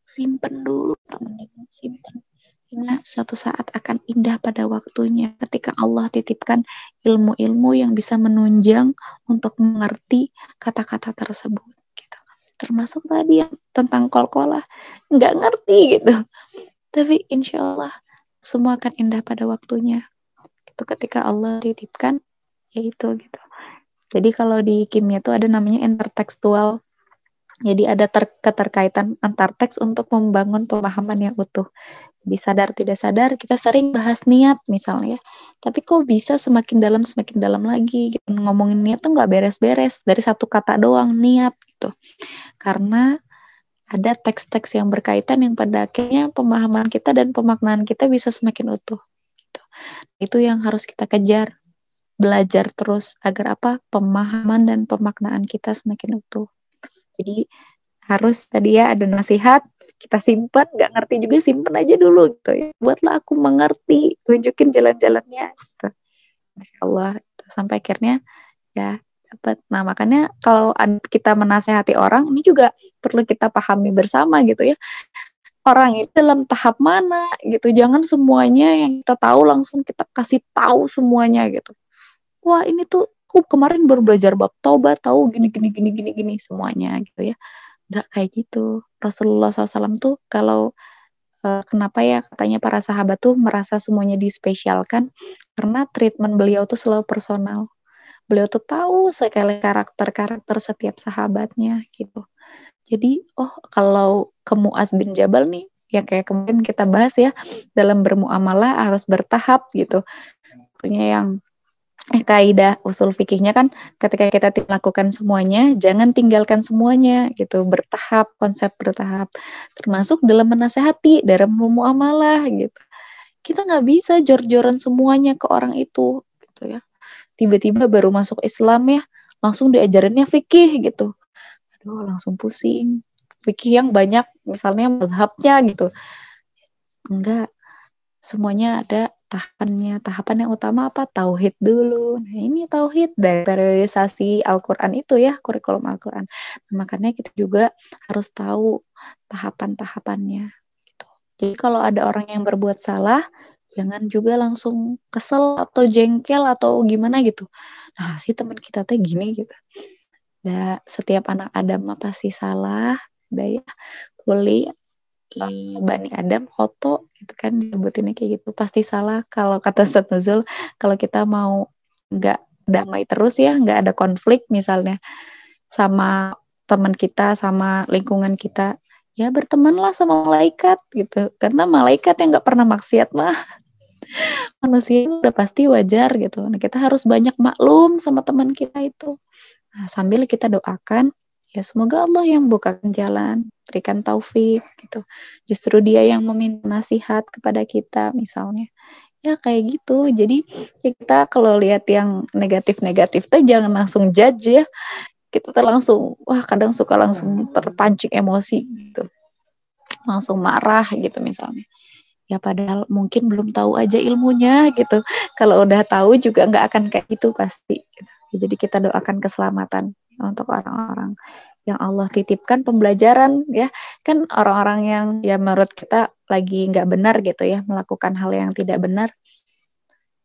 Speaker 3: simpen dulu teman-teman simpen karena suatu saat akan indah pada waktunya ketika Allah titipkan ilmu-ilmu yang bisa menunjang untuk mengerti kata-kata tersebut gitu termasuk tadi yang tentang kol-kolah nggak ngerti gitu tapi insya Allah semua akan indah pada waktunya. Itu ketika Allah titipkan, yaitu gitu. Jadi kalau di kimia itu ada namanya intertekstual. Jadi ada ter keterkaitan antar teks untuk membangun pemahaman yang utuh. Di sadar tidak sadar kita sering bahas niat misalnya. Tapi kok bisa semakin dalam semakin dalam lagi gitu. Ngomongin niat tuh nggak beres-beres dari satu kata doang niat gitu. Karena ada teks-teks yang berkaitan yang pada akhirnya pemahaman kita dan pemaknaan kita bisa semakin utuh. Gitu. Itu yang harus kita kejar, belajar terus agar apa pemahaman dan pemaknaan kita semakin utuh. Jadi harus tadi ya ada nasihat kita simpan nggak ngerti juga simpan aja dulu gitu ya. Buatlah aku mengerti tunjukin jalan-jalannya gitu. Masya Allah gitu. sampai akhirnya ya dapat nah makanya kalau kita menasehati orang ini juga perlu kita pahami bersama gitu ya. Orang itu dalam tahap mana gitu. Jangan semuanya yang kita tahu langsung kita kasih tahu semuanya gitu. Wah ini tuh aku kemarin baru belajar bab taubat tahu gini gini gini gini gini semuanya gitu ya. Nggak kayak gitu. Rasulullah SAW tuh kalau uh, kenapa ya katanya para sahabat tuh merasa semuanya dispesialkan? Karena treatment beliau tuh selalu personal. Beliau tuh tahu sekali karakter-karakter setiap sahabatnya gitu. Jadi oh kalau ke Muaz bin Jabal nih yang kayak kemarin kita bahas ya dalam bermuamalah harus bertahap gitu. Punya yang eh, kaidah usul fikihnya kan ketika kita melakukan semuanya jangan tinggalkan semuanya gitu. Bertahap konsep bertahap. Termasuk dalam menasehati dalam muamalah gitu. Kita nggak bisa jor-joran semuanya ke orang itu gitu ya. Tiba-tiba baru masuk Islam ya langsung diajarinnya fikih gitu. Aduh langsung pusing. Fikih yang banyak misalnya mazhabnya gitu. Enggak. Semuanya ada tahapannya. Tahapan yang utama apa? Tauhid dulu. Nah, ini tauhid dari periodisasi Al-Qur'an itu ya, kurikulum Al-Qur'an. Nah, makanya kita juga harus tahu tahapan-tahapannya gitu. Jadi kalau ada orang yang berbuat salah, jangan juga langsung kesel atau jengkel atau gimana gitu. Nah, si teman kita teh gini gitu. Nah, setiap anak Adam pasti salah, daya kuli uh, Bani Adam foto gitu kan disebutinnya kayak gitu. Pasti salah kalau kata Ustadz Nuzul kalau kita mau nggak damai terus ya nggak ada konflik misalnya sama teman kita sama lingkungan kita ya bertemanlah sama malaikat gitu. Karena malaikat yang nggak pernah maksiat mah [laughs] manusia udah pasti wajar gitu. Nah kita harus banyak maklum sama teman kita itu. Nah, sambil kita doakan ya semoga Allah yang bukakan jalan, berikan taufik gitu. Justru dia yang meminta nasihat kepada kita misalnya. Ya kayak gitu. Jadi kita kalau lihat yang negatif-negatif tuh jangan langsung judge ya. Kita tuh langsung wah kadang suka langsung terpancing emosi gitu. Langsung marah gitu misalnya. Ya padahal mungkin belum tahu aja ilmunya gitu. Kalau udah tahu juga nggak akan kayak gitu pasti. Gitu. Jadi kita doakan keselamatan untuk orang-orang yang Allah titipkan pembelajaran ya. Kan orang-orang yang ya menurut kita lagi nggak benar gitu ya melakukan hal yang tidak benar.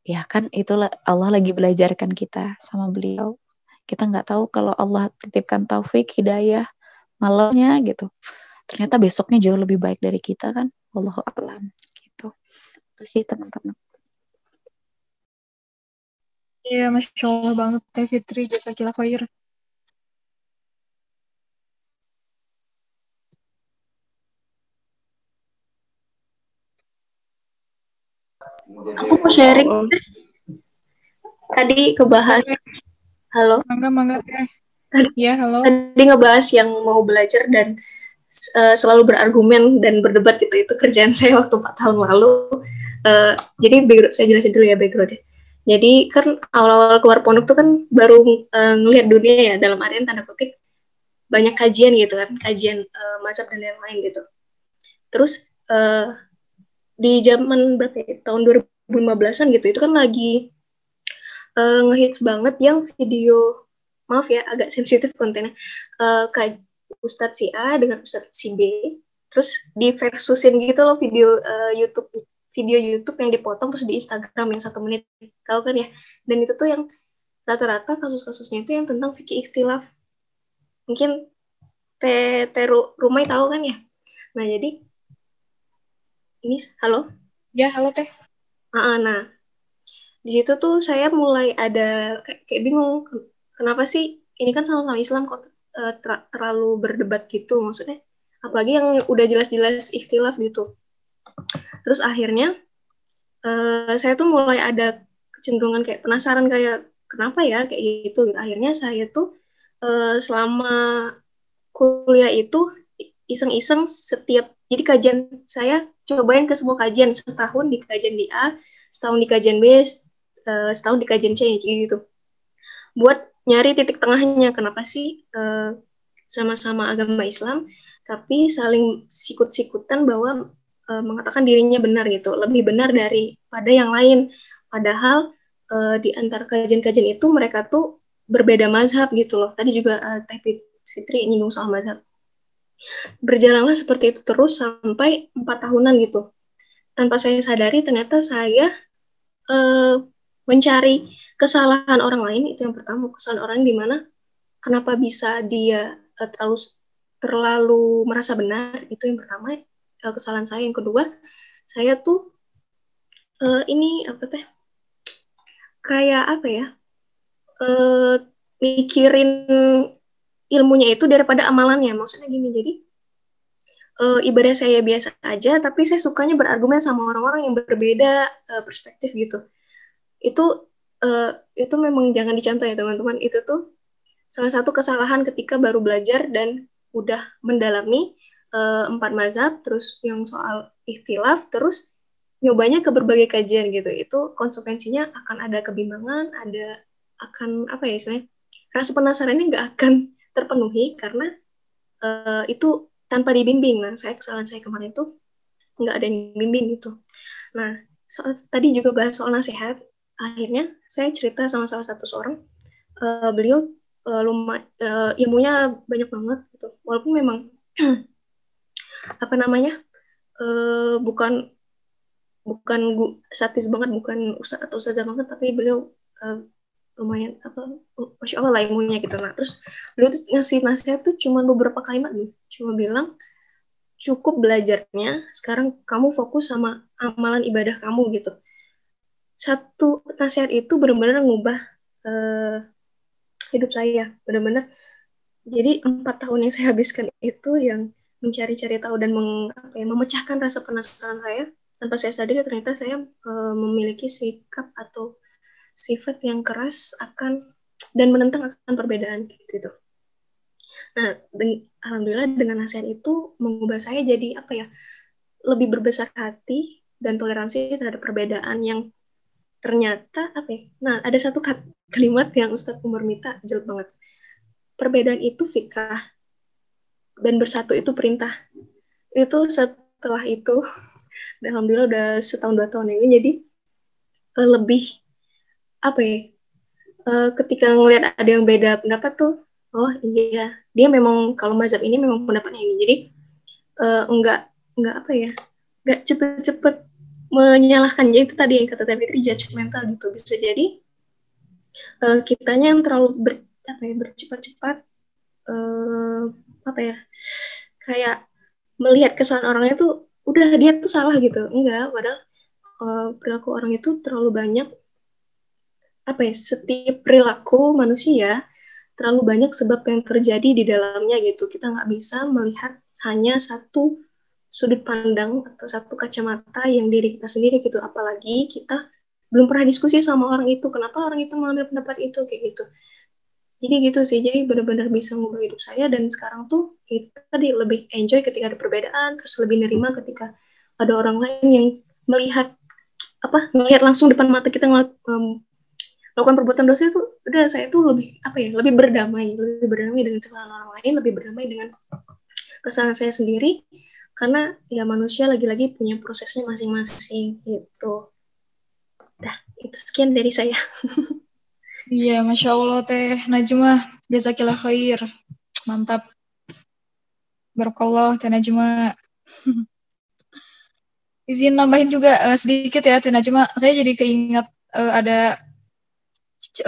Speaker 3: Ya kan itu Allah lagi belajarkan kita sama beliau. Kita nggak tahu kalau Allah titipkan taufik hidayah malamnya gitu. Ternyata besoknya jauh lebih baik dari kita kan? Allah alam gitu. Itu sih teman-teman.
Speaker 2: Iya, Masya Allah banget, Teh Fitri. Jasakillah khair.
Speaker 1: Aku mau sharing. Tadi kebahas. Halo.
Speaker 2: Mangga, mangga teh. Iya, halo.
Speaker 1: Tadi ngebahas yang mau belajar dan uh, selalu berargumen dan berdebat itu itu kerjaan saya waktu 4 tahun lalu. Uh, jadi saya jelasin dulu ya backgroundnya. Jadi kan awal-awal keluar pondok tuh kan baru uh, ngelihat dunia ya dalam artian tanda kutip banyak kajian gitu kan, kajian uh, mazhab dan lain-lain gitu. Terus uh, di zaman berapa ya, tahun 2015-an gitu. Itu kan lagi uh, ngehits banget yang video maaf ya agak sensitif kontennya. Uh, kayak Ustadz si A dengan Ustadz si B terus di versusin gitu loh video uh, YouTube video YouTube yang dipotong terus di Instagram yang satu menit. Tahu kan ya? Dan itu tuh yang rata-rata kasus-kasusnya itu yang tentang fikih ikhtilaf. Mungkin te, te rumah tahu kan ya? Nah jadi ini halo?
Speaker 2: Ya halo teh.
Speaker 1: Uh, nah di situ tuh saya mulai ada kayak, kayak bingung kenapa sih ini kan sama-sama Islam kok uh, ter terlalu berdebat gitu? Maksudnya apalagi yang udah jelas-jelas ikhtilaf gitu. Terus akhirnya uh, saya tuh mulai ada kecenderungan kayak penasaran kayak kenapa ya? Kayak gitu. Akhirnya saya tuh uh, selama kuliah itu iseng-iseng setiap jadi kajian saya cobain ke semua kajian setahun di kajian di A setahun di kajian B uh, setahun di kajian C gitu. Buat nyari titik tengahnya kenapa sih uh, sama-sama agama Islam tapi saling sikut-sikutan bahwa uh, mengatakan dirinya benar gitu. Lebih benar daripada yang lain. Padahal di antara kajian-kajian itu mereka tuh berbeda mazhab gitu loh. Tadi juga uh, Teh Fitri nyinggung soal mazhab berjalanlah seperti itu terus sampai empat tahunan gitu. Tanpa saya sadari ternyata saya uh, mencari kesalahan orang lain itu yang pertama kesalahan orang di mana kenapa bisa dia uh, terlalu terlalu merasa benar itu yang pertama uh, kesalahan saya. Yang kedua saya tuh uh, ini apa teh kayak apa ya uh, mikirin ilmunya itu daripada amalannya. Maksudnya gini jadi uh, ibadah saya biasa aja tapi saya sukanya berargumen sama orang-orang yang berbeda uh, perspektif gitu. Itu uh, itu memang jangan dicontoh ya teman-teman. Itu tuh salah satu kesalahan ketika baru belajar dan udah mendalami uh, empat mazhab, terus yang soal ikhtilaf, terus nyobanya ke berbagai kajian gitu. Itu konsekuensinya akan ada kebimbangan, ada akan apa ya istilahnya rasa penasarannya nggak akan terpenuhi karena uh, itu tanpa dibimbing. Nah, saya kesalahan saya kemarin itu nggak ada yang bimbing gitu. Nah, soal tadi juga bahas soal nasihat. Akhirnya saya cerita sama salah satu seorang, uh, beliau uh, uh, ilmunya banyak banget gitu walaupun memang [clears throat] apa namanya uh, bukan bukan gu, satis banget bukan usah atau ustazah banget tapi beliau uh, lumayan apa masya allah lah ilmunya gitu. Nah terus beliau tuh ngasih nasihat tuh cuma beberapa kalimat nih cuma bilang cukup belajarnya sekarang kamu fokus sama amalan ibadah kamu gitu. Satu nasihat itu benar-benar ngubah uh, hidup saya. Benar-benar jadi empat tahun yang saya habiskan itu yang mencari-cari tahu dan meng, apa ya, memecahkan rasa penasaran saya tanpa saya sadari ternyata saya e, memiliki sikap atau sifat yang keras akan dan menentang akan perbedaan gitu. Nah, alhamdulillah dengan nasihat itu mengubah saya jadi apa ya lebih berbesar hati dan toleransi terhadap perbedaan yang ternyata apa ya? Nah, ada satu kalimat yang Ustadz Umar minta jelek banget. Perbedaan itu fitrah dan bersatu itu perintah. Itu setelah itu, [laughs] alhamdulillah udah setahun dua tahun ini jadi uh, lebih apa ya? Uh, ketika ngelihat ada yang beda pendapat tuh, oh iya dia memang kalau mazhab ini memang pendapatnya ini. Jadi uh, enggak enggak apa ya? Enggak cepet-cepet menyalahkan jadi itu tadi yang kata Fitri judgmental gitu bisa jadi uh, kitanya yang terlalu ber, apa ya bercepat-cepat uh, apa ya kayak melihat kesalahan orangnya tuh udah dia tuh salah gitu enggak padahal uh, perilaku orang itu terlalu banyak apa ya setiap perilaku manusia terlalu banyak sebab yang terjadi di dalamnya gitu. Kita nggak bisa melihat hanya satu sudut pandang atau satu kacamata yang diri kita sendiri gitu. Apalagi kita belum pernah diskusi sama orang itu. Kenapa orang itu mengambil pendapat itu kayak gitu. Jadi gitu sih. Jadi benar-benar bisa mengubah hidup saya. Dan sekarang tuh itu tadi lebih enjoy ketika ada perbedaan terus lebih nerima ketika ada orang lain yang melihat apa melihat langsung depan mata kita melakukan perbuatan dosa itu udah saya tuh lebih apa ya lebih berdamai lebih berdamai dengan kesalahan orang lain lebih berdamai dengan kesalahan saya sendiri karena ya manusia lagi-lagi punya prosesnya masing-masing gitu. Dah, itu sekian dari saya. [laughs]
Speaker 2: Iya, Masya Allah Teh Najma, jazakillah khair. Mantap. Barakallah Teh Najma. [laughs] Izin nambahin juga uh, sedikit ya Teh Najma. Saya jadi keingat uh, ada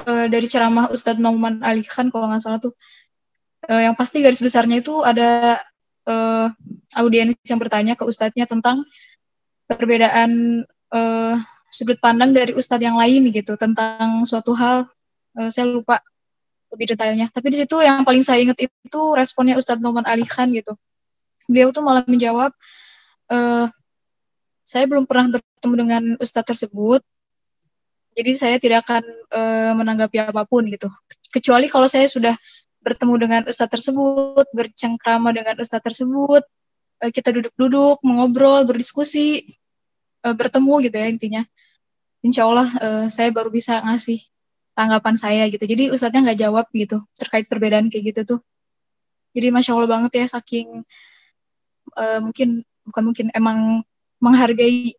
Speaker 2: uh, dari ceramah Ustadz Nauman Ali Khan kalau nggak salah tuh. Uh, yang pasti garis besarnya itu ada uh, audiens yang bertanya ke ustadznya tentang perbedaan uh, sudut pandang dari ustadz yang lain gitu tentang suatu hal uh, saya lupa lebih detailnya tapi di situ yang paling saya ingat itu responnya Ustadz Noman Ali Khan gitu beliau tuh malah menjawab uh, saya belum pernah bertemu dengan ustadz tersebut. Jadi saya tidak akan uh, menanggapi apa pun gitu. Kecuali kalau saya sudah bertemu dengan ustadz tersebut, bercengkrama dengan ustadz tersebut, uh, kita duduk-duduk, mengobrol, berdiskusi, uh, bertemu gitu ya intinya. Insya Allah uh, saya baru bisa ngasih tanggapan saya gitu. Jadi ustadznya nggak jawab gitu terkait perbedaan kayak gitu tuh. Jadi masya Allah banget ya saking uh, mungkin bukan mungkin emang menghargai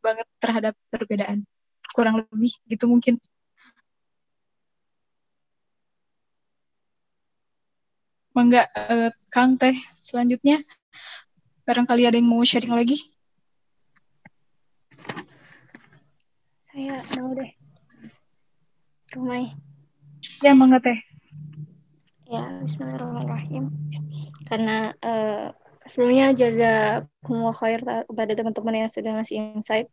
Speaker 2: banget terhadap perbedaan kurang lebih gitu mungkin. Mangga uh, Kang Teh selanjutnya. Barangkali ada yang mau sharing lagi?
Speaker 5: Saya mau deh. Rumai.
Speaker 2: Ya Mangga Teh.
Speaker 5: Ya Bismillahirrahmanirrahim. Karena uh, sebelumnya jazakumullah khair kepada teman-teman yang sudah ngasih insight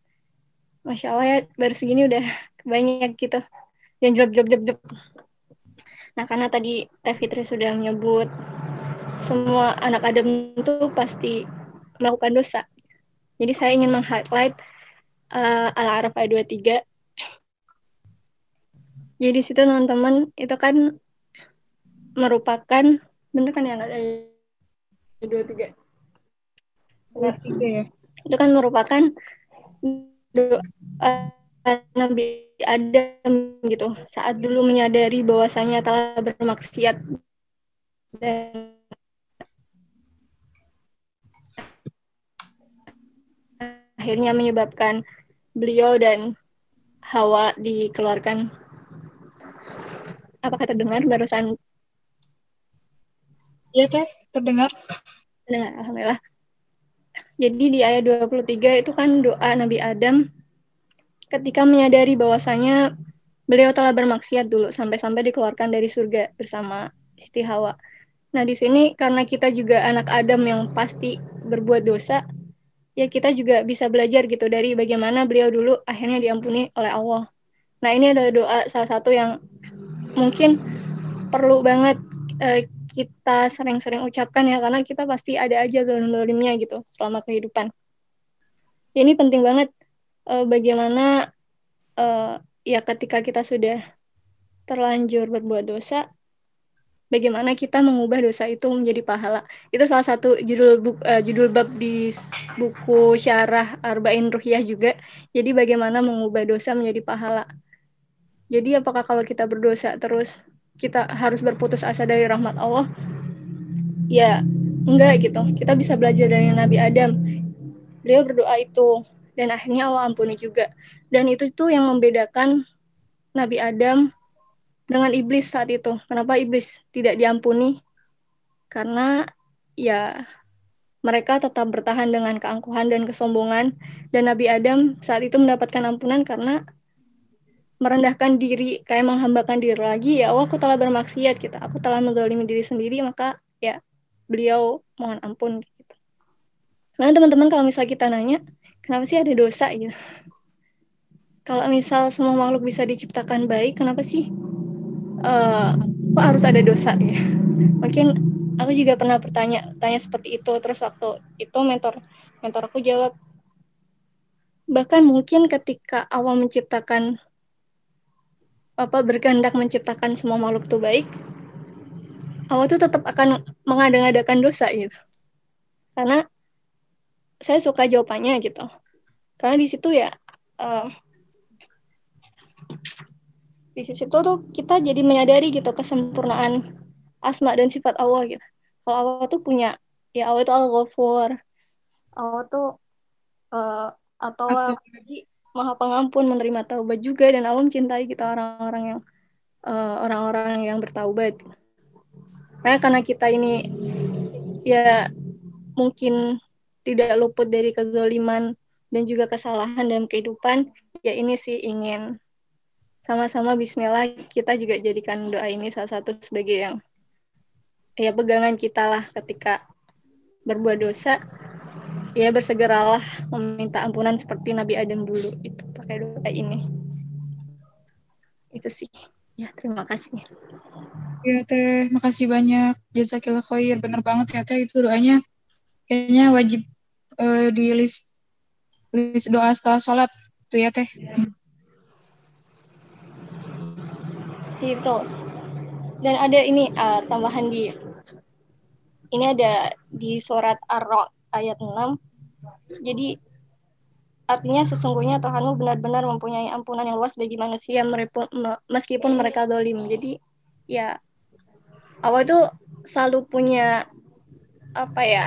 Speaker 5: Masya Allah ya baru segini udah banyak gitu yang job job job job Nah, karena tadi Teh Fitri sudah menyebut semua anak Adam itu pasti melakukan dosa. Jadi saya ingin meng-highlight uh, Al-Araf ayat 23. Jadi di situ teman-teman itu kan merupakan bener kan yang ada dua tiga
Speaker 2: dua tiga ya
Speaker 5: itu kan merupakan doa Nabi Adam gitu. Saat dulu menyadari bahwasanya telah bermaksiat dan akhirnya menyebabkan beliau dan Hawa dikeluarkan. Apakah terdengar barusan?
Speaker 2: Iya teh. Terdengar.
Speaker 5: Terdengar alhamdulillah jadi di ayat 23 itu kan doa Nabi Adam ketika menyadari bahwasanya beliau telah bermaksiat dulu sampai-sampai dikeluarkan dari surga bersama Siti Hawa. Nah, di sini karena kita juga anak Adam yang pasti berbuat dosa, ya kita juga bisa belajar gitu dari bagaimana beliau dulu akhirnya diampuni oleh Allah. Nah, ini adalah doa salah satu yang mungkin perlu banget uh, kita sering-sering ucapkan ya karena kita pasti ada aja dolim-dolimnya gitu selama kehidupan. Ya, ini penting banget uh, bagaimana uh, ya ketika kita sudah terlanjur berbuat dosa, bagaimana kita mengubah dosa itu menjadi pahala. Itu salah satu judul buku, uh, judul bab di buku Syarah Arba'in Ruhiyah juga. Jadi bagaimana mengubah dosa menjadi pahala. Jadi apakah kalau kita berdosa terus kita harus berputus asa dari rahmat Allah? Ya, enggak gitu. Kita bisa belajar dari Nabi Adam. Beliau berdoa itu dan akhirnya Allah ampuni juga. Dan itu tuh yang membedakan Nabi Adam dengan iblis saat itu. Kenapa iblis tidak diampuni? Karena ya mereka tetap bertahan dengan keangkuhan dan kesombongan dan Nabi Adam saat itu mendapatkan ampunan karena merendahkan diri kayak menghambakan diri lagi ya Allah aku telah bermaksiat gitu. Aku telah menzalimi diri sendiri maka ya beliau mohon ampun gitu. Nah teman-teman kalau misalnya kita nanya kenapa sih ada dosa gitu? Kalau misal semua makhluk bisa diciptakan baik kenapa sih uh, kok harus ada dosa ya? [laughs] Mungkin aku juga pernah bertanya tanya seperti itu terus waktu itu mentor mentor aku jawab bahkan mungkin ketika awal menciptakan apa berkehendak menciptakan semua makhluk itu baik awal tuh tetap akan mengada-ngadakan dosa gitu. Karena saya suka jawabannya gitu. Karena di situ ya uh, di situ tuh kita jadi menyadari gitu kesempurnaan asma dan sifat Allah gitu. Kalau Allah tuh punya ya Allah itu al-ghafur Allah tuh uh, atau lagi maha pengampun menerima taubat juga dan Allah mencintai kita orang-orang yang uh, orang-orang yang bertaubat. Nah, karena kita ini ya mungkin tidak luput dari kezoliman dan juga kesalahan dalam kehidupan, ya ini sih ingin sama-sama bismillah kita juga jadikan doa ini salah satu sebagai yang ya pegangan kita lah ketika berbuat dosa ya bersegeralah meminta ampunan seperti Nabi Adam dulu. Itu pakai doa ini. Itu sih. Ya terima kasih.
Speaker 2: Ya teh makasih banyak. Jazakillah khair. Bener banget ya teh. Itu doanya kayaknya wajib uh, di list tulis doa setelah sholat. Tuh ya teh.
Speaker 5: Iya betul. Dan ada ini uh, tambahan di ini ada di surat Ar-Ra'd ayat 6. Jadi artinya sesungguhnya Tuhanmu benar-benar mempunyai ampunan yang luas bagi manusia meskipun mereka dolim. Jadi ya Allah itu selalu punya apa ya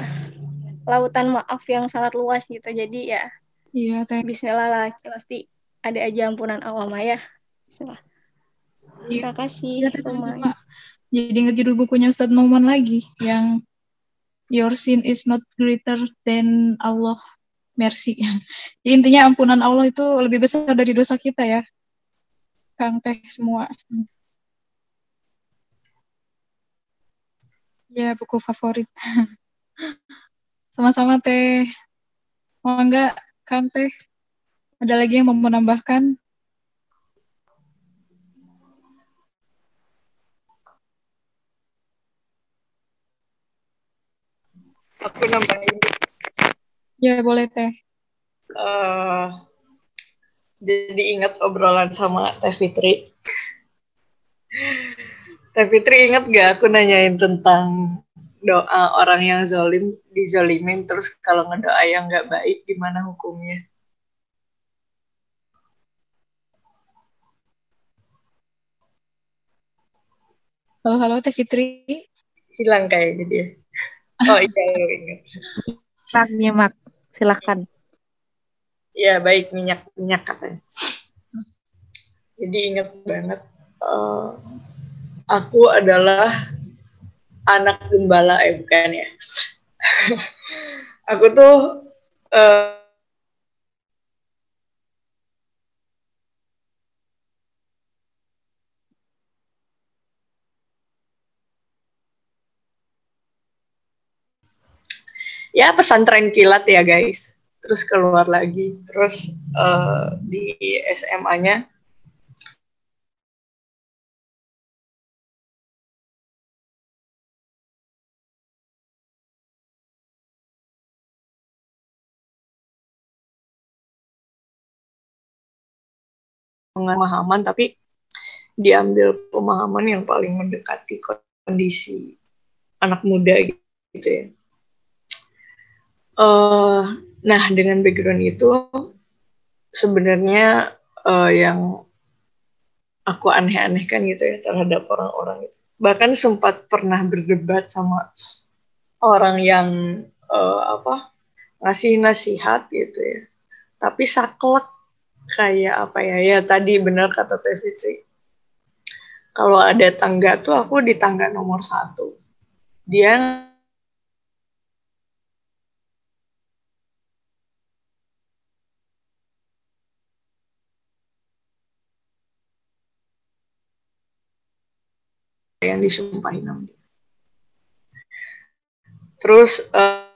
Speaker 5: lautan maaf yang sangat luas gitu. Jadi ya
Speaker 2: iya teh.
Speaker 5: Bismillah lah pasti ada aja ampunan Allah ya. Bismillah. Terima kasih.
Speaker 2: Ya, jadi judul bukunya Ustadz Noman lagi yang Your sin is not greater than Allah mercy. [laughs] Jadi intinya ampunan Allah itu lebih besar dari dosa kita ya. Kang Teh semua. Ya, buku favorit. [laughs] Sama-sama Teh. Mau enggak Kang Teh? Ada lagi yang mau menambahkan?
Speaker 6: Aku nambahin
Speaker 2: ya boleh teh
Speaker 6: uh, jadi ingat obrolan sama Teh Fitri Teh Fitri ingat gak aku nanyain tentang doa orang yang zolim dizolimin terus kalau ngedoa yang nggak baik gimana hukumnya
Speaker 2: Halo, halo Teh Fitri.
Speaker 6: Hilang kayaknya dia. Oh iya, iya ingat.
Speaker 3: Mak, nyimak. Silahkan.
Speaker 6: Ya baik, minyak-minyak katanya. Jadi ingat banget. Uh, aku adalah anak gembala, eh bukan ya. [laughs] aku tuh uh, ya pesantren kilat ya guys. Terus keluar lagi. Terus uh, di SMA-nya pemahaman tapi diambil pemahaman yang paling mendekati kondisi anak muda gitu ya Uh, nah, dengan background itu sebenarnya uh, yang aku aneh-anehkan gitu ya terhadap orang-orang itu. Bahkan sempat pernah berdebat sama orang yang uh, apa ngasih nasihat gitu ya. Tapi saklek kayak apa ya? Ya tadi benar kata Teh. Kalau ada tangga tuh aku di tangga nomor satu. Dia yang disumpahin sama dia. Terus uh,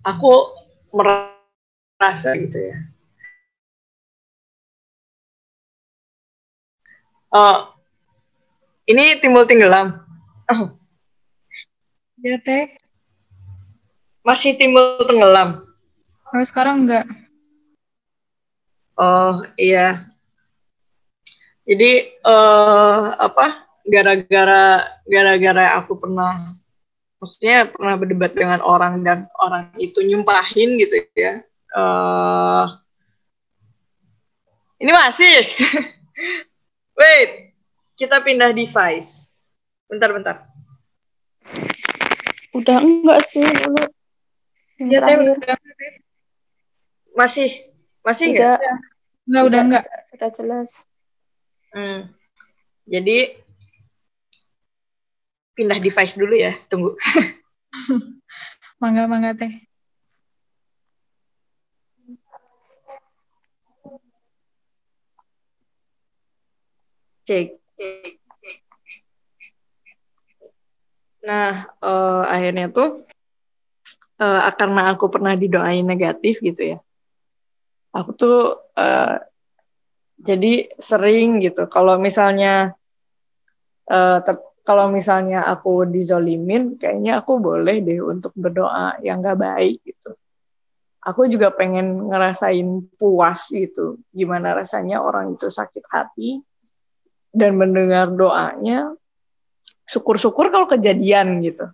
Speaker 6: aku merasa gitu ya. Uh, ini timbul tenggelam. Oh. [laughs]
Speaker 2: Ya teh.
Speaker 6: Masih timbul tenggelam.
Speaker 2: Oh sekarang enggak.
Speaker 6: Oh iya, jadi uh, apa gara-gara gara-gara aku pernah maksudnya pernah berdebat dengan orang dan orang itu nyumpahin gitu ya uh, ini masih. [laughs] Wait kita pindah device. Bentar bentar.
Speaker 5: Udah enggak sih dulu
Speaker 2: ya udah
Speaker 6: masih masih enggak?
Speaker 2: Enggak udah enggak.
Speaker 5: sudah jelas
Speaker 6: Hmm. Jadi pindah device dulu ya, tunggu. [laughs]
Speaker 2: mangga mangga teh.
Speaker 6: Cek. Nah, uh, akhirnya tuh uh, karena aku pernah didoain negatif gitu ya. Aku tuh uh, jadi sering gitu. Kalau misalnya uh, kalau misalnya aku dizolimin kayaknya aku boleh deh untuk berdoa yang gak baik gitu. Aku juga pengen ngerasain puas gitu. Gimana rasanya orang itu sakit hati dan mendengar doanya syukur-syukur kalau kejadian gitu.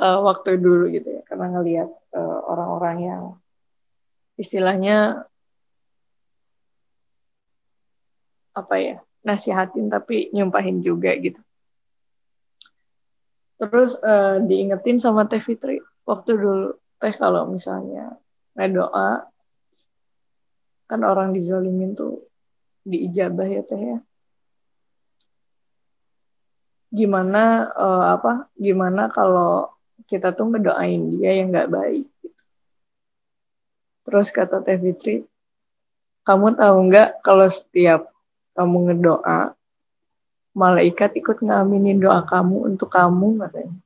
Speaker 6: Uh, [laughs] waktu dulu gitu ya karena ngelihat uh, orang-orang yang istilahnya apa ya nasihatin tapi nyumpahin juga gitu. Terus uh, diingetin sama Teh Fitri waktu dulu. Teh kalau misalnya doa kan orang dizolimin tuh diijabah ya Teh ya. Gimana uh, apa gimana kalau kita tuh ngedoain dia yang nggak baik gitu. terus kata Teh Fitri kamu tahu nggak kalau setiap kamu ngedoa malaikat ikut ngaminin doa kamu untuk kamu katanya.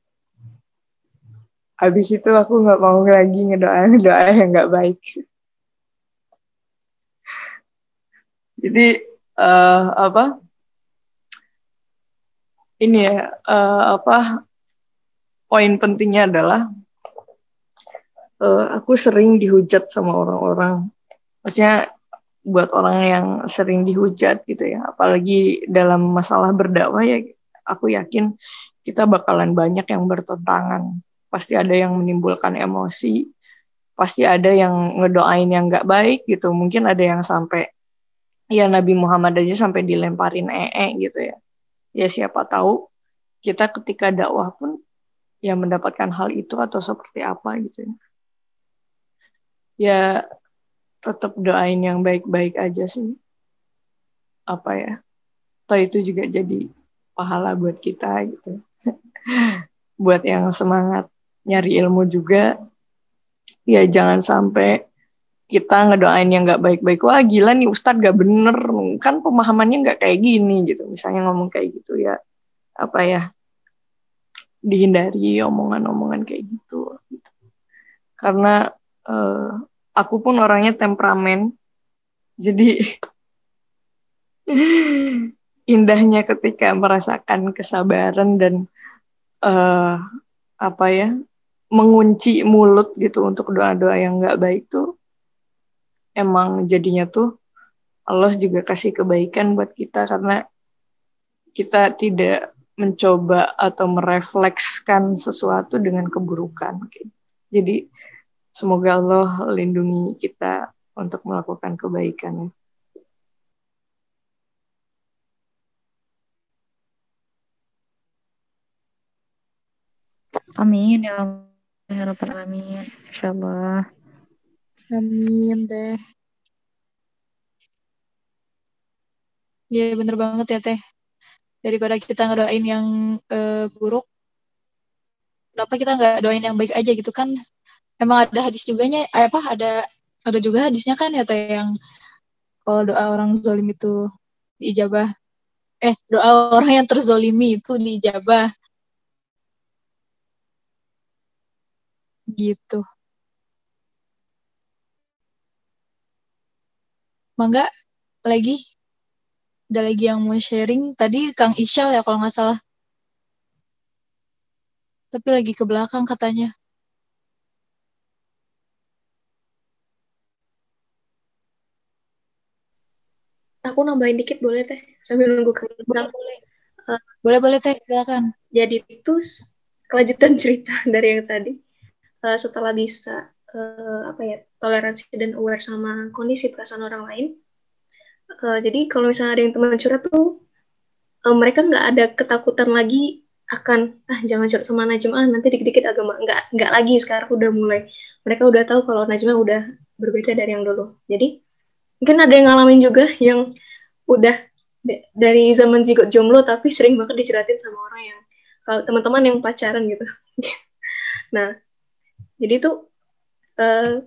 Speaker 6: Habis itu aku nggak mau lagi ngedoa doa yang nggak baik. Jadi uh, apa? Ini ya uh, apa? Poin pentingnya adalah uh, aku sering dihujat sama orang-orang. Maksudnya buat orang yang sering dihujat gitu ya. Apalagi dalam masalah berdakwah ya aku yakin kita bakalan banyak yang bertentangan. Pasti ada yang menimbulkan emosi pasti ada yang ngedoain yang nggak baik gitu. Mungkin ada yang sampai ya Nabi Muhammad aja sampai dilemparin ee gitu ya. Ya siapa tahu kita ketika dakwah pun ya mendapatkan hal itu atau seperti apa gitu ya. Ya tetap doain yang baik-baik aja sih. Apa ya? Toh itu juga jadi pahala buat kita gitu. [laughs] buat yang semangat nyari ilmu juga ya jangan sampai kita ngedoain yang nggak baik-baik wah gila nih Ustadz gak bener kan pemahamannya nggak kayak gini gitu misalnya ngomong kayak gitu ya apa ya dihindari omongan-omongan kayak gitu, gitu. karena uh, aku pun orangnya temperamen jadi [laughs] indahnya ketika merasakan kesabaran dan uh, apa ya mengunci mulut gitu untuk doa-doa yang nggak baik tuh emang jadinya tuh Allah juga kasih kebaikan buat kita karena kita tidak mencoba atau mereflekskan sesuatu dengan keburukan. Jadi semoga Allah lindungi kita untuk melakukan kebaikan.
Speaker 3: Amin ya Allah. Ya Alamin. Insyaallah.
Speaker 2: Amin deh. Iya bener banget ya teh. Daripada kita ngedoain yang uh, buruk, kenapa kita nggak doain yang baik aja gitu kan? Emang ada hadis juga nya, eh, apa ada ada juga hadisnya kan ya yang kalau doa orang zolim itu diijabah. Eh doa orang yang terzolimi itu diijabah. Gitu. Mangga lagi ada lagi yang mau sharing tadi Kang Isyal ya kalau nggak salah tapi lagi ke belakang katanya
Speaker 1: aku nambahin dikit boleh teh? Sambil nunggu Kang
Speaker 2: Isyal boleh uh, boleh. Boleh teh silakan.
Speaker 1: Jadi itu kelanjutan [laughs] cerita dari yang tadi. Uh, setelah bisa uh, apa ya toleransi dan aware sama kondisi perasaan orang lain. Uh, jadi kalau misalnya ada yang teman curhat tuh uh, mereka nggak ada ketakutan lagi akan ah jangan curhat sama Najma ah nanti dikit-dikit agama. Nggak nggak lagi sekarang udah mulai. Mereka udah tahu kalau Najma udah berbeda dari yang dulu. Jadi mungkin ada yang ngalamin juga yang udah dari zaman zigot jomblo tapi sering banget diceratin sama orang yang kalau teman-teman yang pacaran gitu. [laughs] Nah jadi tuh uh,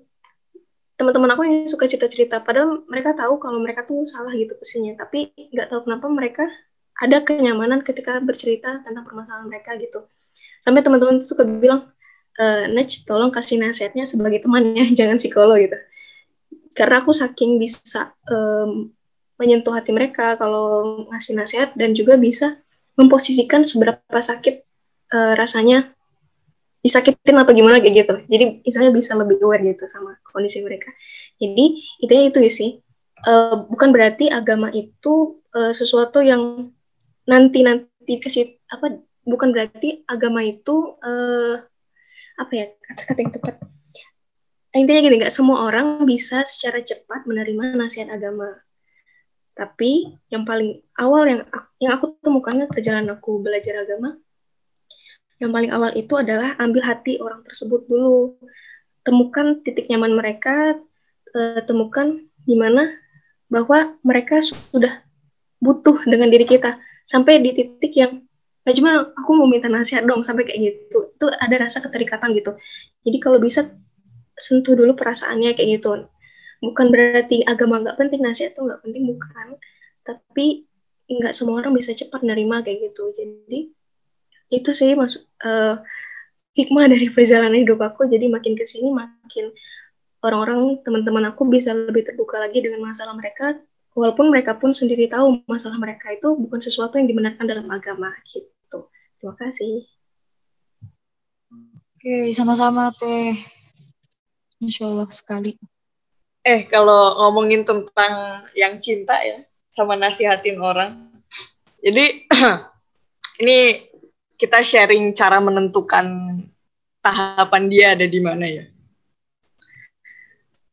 Speaker 1: teman-teman aku yang suka cerita-cerita padahal mereka tahu kalau mereka tuh salah gitu posisinya tapi nggak tahu kenapa mereka ada kenyamanan ketika bercerita tentang permasalahan mereka gitu. Sampai teman-teman suka bilang e, Nech tolong kasih nasihatnya sebagai temannya [laughs] jangan psikolog gitu karena aku saking bisa um, menyentuh hati mereka kalau ngasih nasihat dan juga bisa memposisikan seberapa sakit uh, rasanya disakitin apa gimana kayak gitu. Jadi misalnya bisa lebih aware gitu sama kondisi mereka. Jadi intinya itu sih uh, bukan berarti agama itu uh, sesuatu yang nanti nanti kasih apa bukan berarti agama itu uh, apa ya kata-kata yang tepat intinya gini nggak semua orang bisa secara cepat menerima nasihat agama. Tapi yang paling awal yang yang aku temukan perjalanan aku belajar agama yang paling awal itu adalah ambil hati orang tersebut dulu. Temukan titik nyaman mereka uh, temukan gimana bahwa mereka sudah butuh dengan diri kita. Sampai di titik yang cuma aku mau minta nasihat dong sampai kayak gitu. Itu ada rasa keterikatan gitu. Jadi kalau bisa sentuh dulu perasaannya kayak gitu. Bukan berarti agama nggak penting nasihat tuh nggak penting bukan. Tapi nggak semua orang bisa cepat nerima kayak gitu. Jadi itu sih masuk uh, hikmah dari [laughs] perjalanan hidup aku. Jadi makin ke sini makin orang-orang teman-teman aku bisa lebih terbuka lagi dengan masalah mereka. Walaupun mereka pun sendiri tahu masalah mereka itu bukan sesuatu yang dibenarkan dalam agama gitu. Terima kasih.
Speaker 2: Oke sama-sama teh Insya Allah sekali.
Speaker 6: Eh kalau ngomongin tentang yang cinta ya sama nasihatin orang. Jadi [clears throat] ini kita sharing cara menentukan tahapan dia ada di mana ya.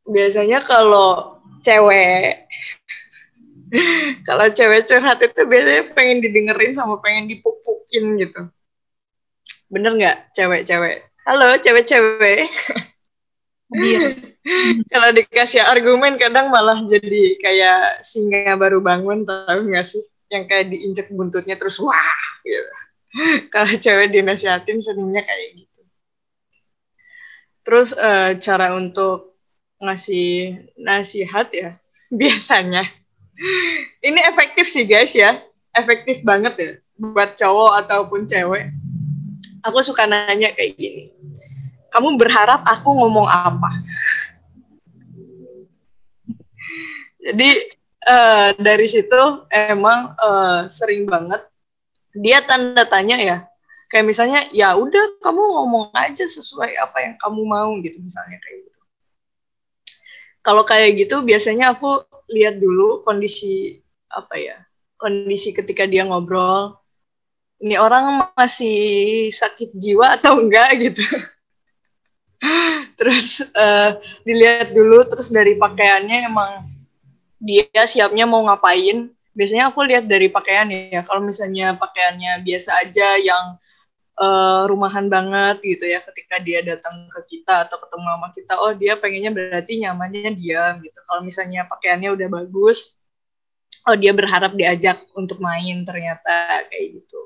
Speaker 6: Biasanya kalau cewek [laughs] kalau cewek curhat itu biasanya pengen didengerin sama pengen dipupukin gitu. Bener nggak cewek-cewek? Halo cewek-cewek [laughs] [laughs] kalau dikasih argumen kadang malah jadi kayak singa baru bangun tahu nggak sih? Yang kayak diinjek buntutnya terus wah gitu. [laughs] Kalau cewek dinasihatin seringnya kayak gitu. Terus uh, cara untuk ngasih nasihat ya [laughs] biasanya. Ini efektif sih guys ya. Efektif banget ya buat cowok ataupun cewek. Aku suka nanya kayak gini kamu berharap aku ngomong apa? Jadi uh, dari situ emang uh, sering banget dia tanda tanya ya. Kayak misalnya ya udah kamu ngomong aja sesuai apa yang kamu mau gitu misalnya kayak gitu. Kalau kayak gitu biasanya aku lihat dulu kondisi apa ya kondisi ketika dia ngobrol ini orang masih sakit jiwa atau enggak? [laughs] gitu [laughs] terus uh, dilihat dulu terus dari pakaiannya emang dia siapnya mau ngapain. Biasanya aku lihat dari pakaian ya. Kalau misalnya pakaiannya biasa aja yang uh, rumahan banget gitu ya ketika dia datang ke kita atau ketemu sama kita oh dia pengennya berarti nyamannya diam gitu. Kalau misalnya pakaiannya udah bagus oh dia berharap diajak untuk main ternyata kayak gitu.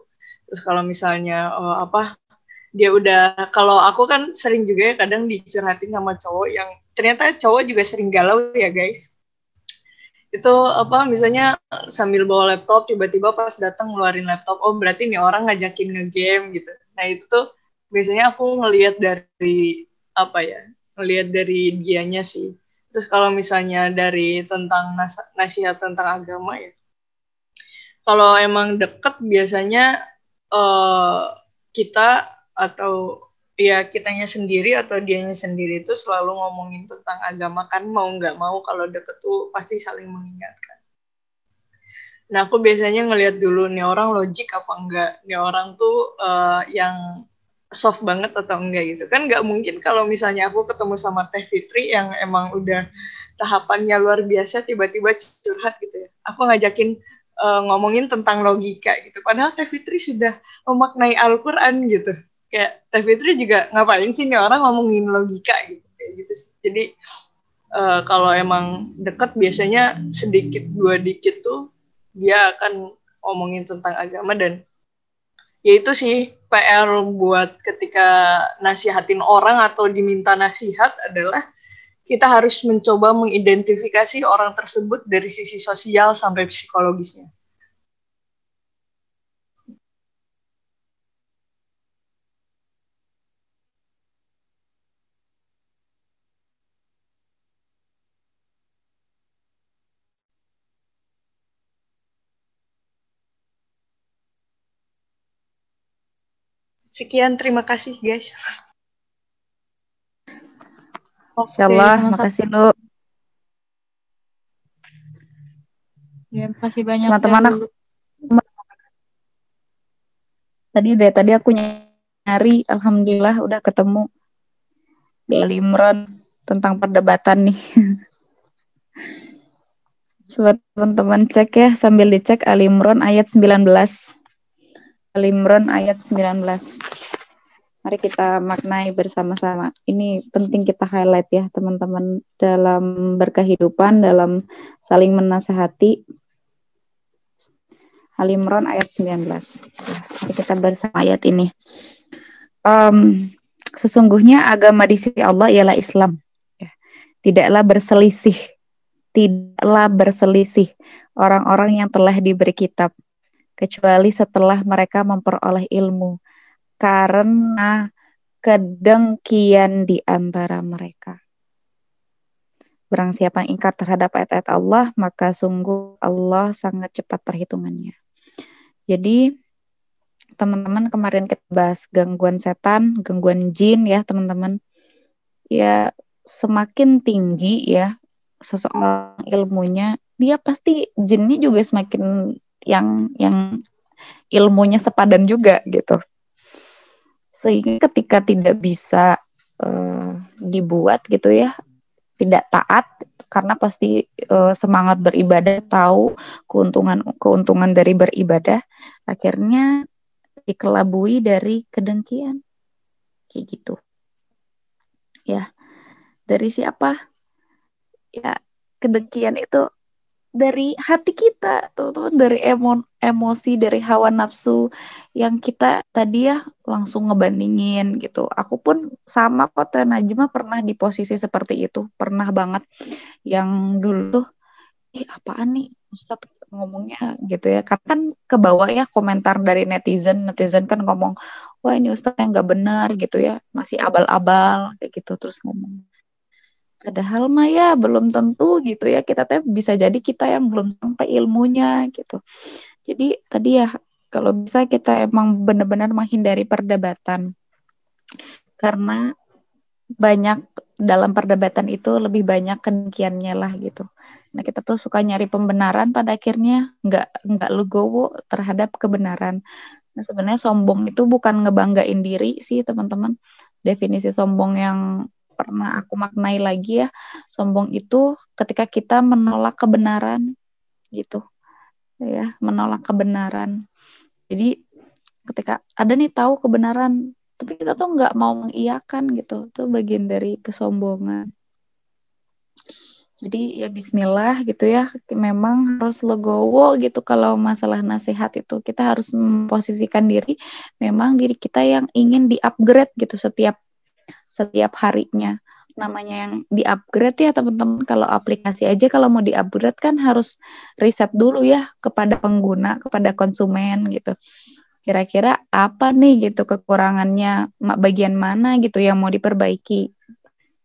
Speaker 6: Terus kalau misalnya oh, apa dia udah kalau aku kan sering juga ya kadang dicurhatin sama cowok yang ternyata cowok juga sering galau ya guys. Itu apa misalnya sambil bawa laptop tiba-tiba pas datang ngeluarin laptop oh berarti nih orang ngajakin ngegame gitu. Nah itu tuh biasanya aku ngelihat dari apa ya ngelihat dari dianya sih. Terus kalau misalnya dari tentang nas nasihat tentang agama ya. Kalau emang deket biasanya uh, kita atau ya kitanya sendiri atau dianya sendiri itu selalu ngomongin tentang agama kan mau nggak mau kalau deket tuh pasti saling mengingatkan. Nah aku biasanya ngelihat dulu nih orang logik apa enggak, nih orang tuh uh, yang soft banget atau enggak gitu kan nggak mungkin kalau misalnya aku ketemu sama Teh Fitri yang emang udah tahapannya luar biasa tiba-tiba curhat gitu ya. Aku ngajakin uh, ngomongin tentang logika gitu. Padahal Teh Fitri sudah memaknai Al-Qur'an gitu kayak Teh Fitri juga ngapain sih nih orang ngomongin logika gitu kayak gitu sih. Jadi uh, kalau emang deket biasanya sedikit dua dikit tuh dia akan ngomongin tentang agama dan ya itu sih PR buat ketika nasihatin orang atau diminta nasihat adalah kita harus mencoba mengidentifikasi orang tersebut dari sisi sosial sampai psikologisnya. Sekian, terima kasih guys.
Speaker 2: Oke,
Speaker 3: Insyaallah,
Speaker 2: sama-sama.
Speaker 3: makasih lu.
Speaker 2: Ya, makasih banyak
Speaker 3: Teman-teman,
Speaker 2: dahulu.
Speaker 3: Tadi dari tadi aku nyari, alhamdulillah udah ketemu di Ali Imran tentang perdebatan nih. [laughs] Coba teman-teman cek ya sambil dicek Ali Imran ayat 19. Ali Imran ayat 19. Mari kita maknai bersama-sama. Ini penting kita highlight ya teman-teman dalam berkehidupan, dalam saling menasehati. Ali Imran ayat 19. Ya, mari kita bersama ayat ini. Em, sesungguhnya agama di sisi Allah ialah Islam. Ya. Tidaklah berselisih, tidaklah berselisih orang-orang yang telah diberi kitab, kecuali setelah mereka memperoleh ilmu, karena kedengkian di antara mereka. Barang siapa yang ingkar terhadap ayat-ayat Allah, maka sungguh Allah sangat cepat perhitungannya. Jadi, teman-teman kemarin kita bahas gangguan setan, gangguan jin ya, teman-teman. Ya, semakin tinggi ya seseorang ilmunya, dia pasti jinnya juga semakin yang yang ilmunya sepadan juga gitu. Sehingga ketika tidak bisa eh, dibuat gitu ya, tidak taat karena pasti eh, semangat beribadah tahu keuntungan keuntungan dari beribadah akhirnya dikelabui dari kedengkian. Kayak gitu. Ya dari siapa? Ya kedengkian itu dari hati kita tuh, tuh dari emo, emosi dari hawa nafsu yang kita tadi ya langsung ngebandingin gitu. Aku pun sama kok Najma pernah di posisi seperti itu. Pernah banget. Yang dulu tuh ih apaan nih? Ustadz ngomongnya gitu ya. Karena kan ke bawah ya komentar dari netizen. Netizen kan ngomong wah ini Ustadz yang nggak benar gitu ya. Masih abal-abal kayak gitu terus ngomong padahal mah ya belum tentu gitu ya kita teh bisa jadi kita yang belum sampai ilmunya gitu jadi tadi ya kalau bisa kita emang benar-benar menghindari perdebatan karena banyak dalam perdebatan itu lebih banyak kedengkiannya lah gitu Nah kita tuh suka nyari pembenaran pada akhirnya nggak nggak legowo terhadap kebenaran. Nah sebenarnya sombong itu bukan ngebanggain diri sih teman-teman. Definisi sombong yang pernah aku maknai lagi ya, sombong itu ketika kita menolak kebenaran gitu, ya menolak kebenaran. Jadi ketika ada nih tahu kebenaran, tapi kita tuh nggak mau mengiyakan gitu, itu bagian dari kesombongan. Jadi ya bismillah gitu ya, memang harus legowo gitu kalau masalah nasihat itu. Kita harus memposisikan diri memang diri kita yang ingin di-upgrade gitu setiap setiap harinya. Namanya yang di-upgrade ya teman-teman, kalau aplikasi aja kalau mau di-upgrade kan harus riset dulu ya kepada pengguna, kepada konsumen gitu. Kira-kira apa nih gitu kekurangannya, bagian mana gitu yang mau diperbaiki.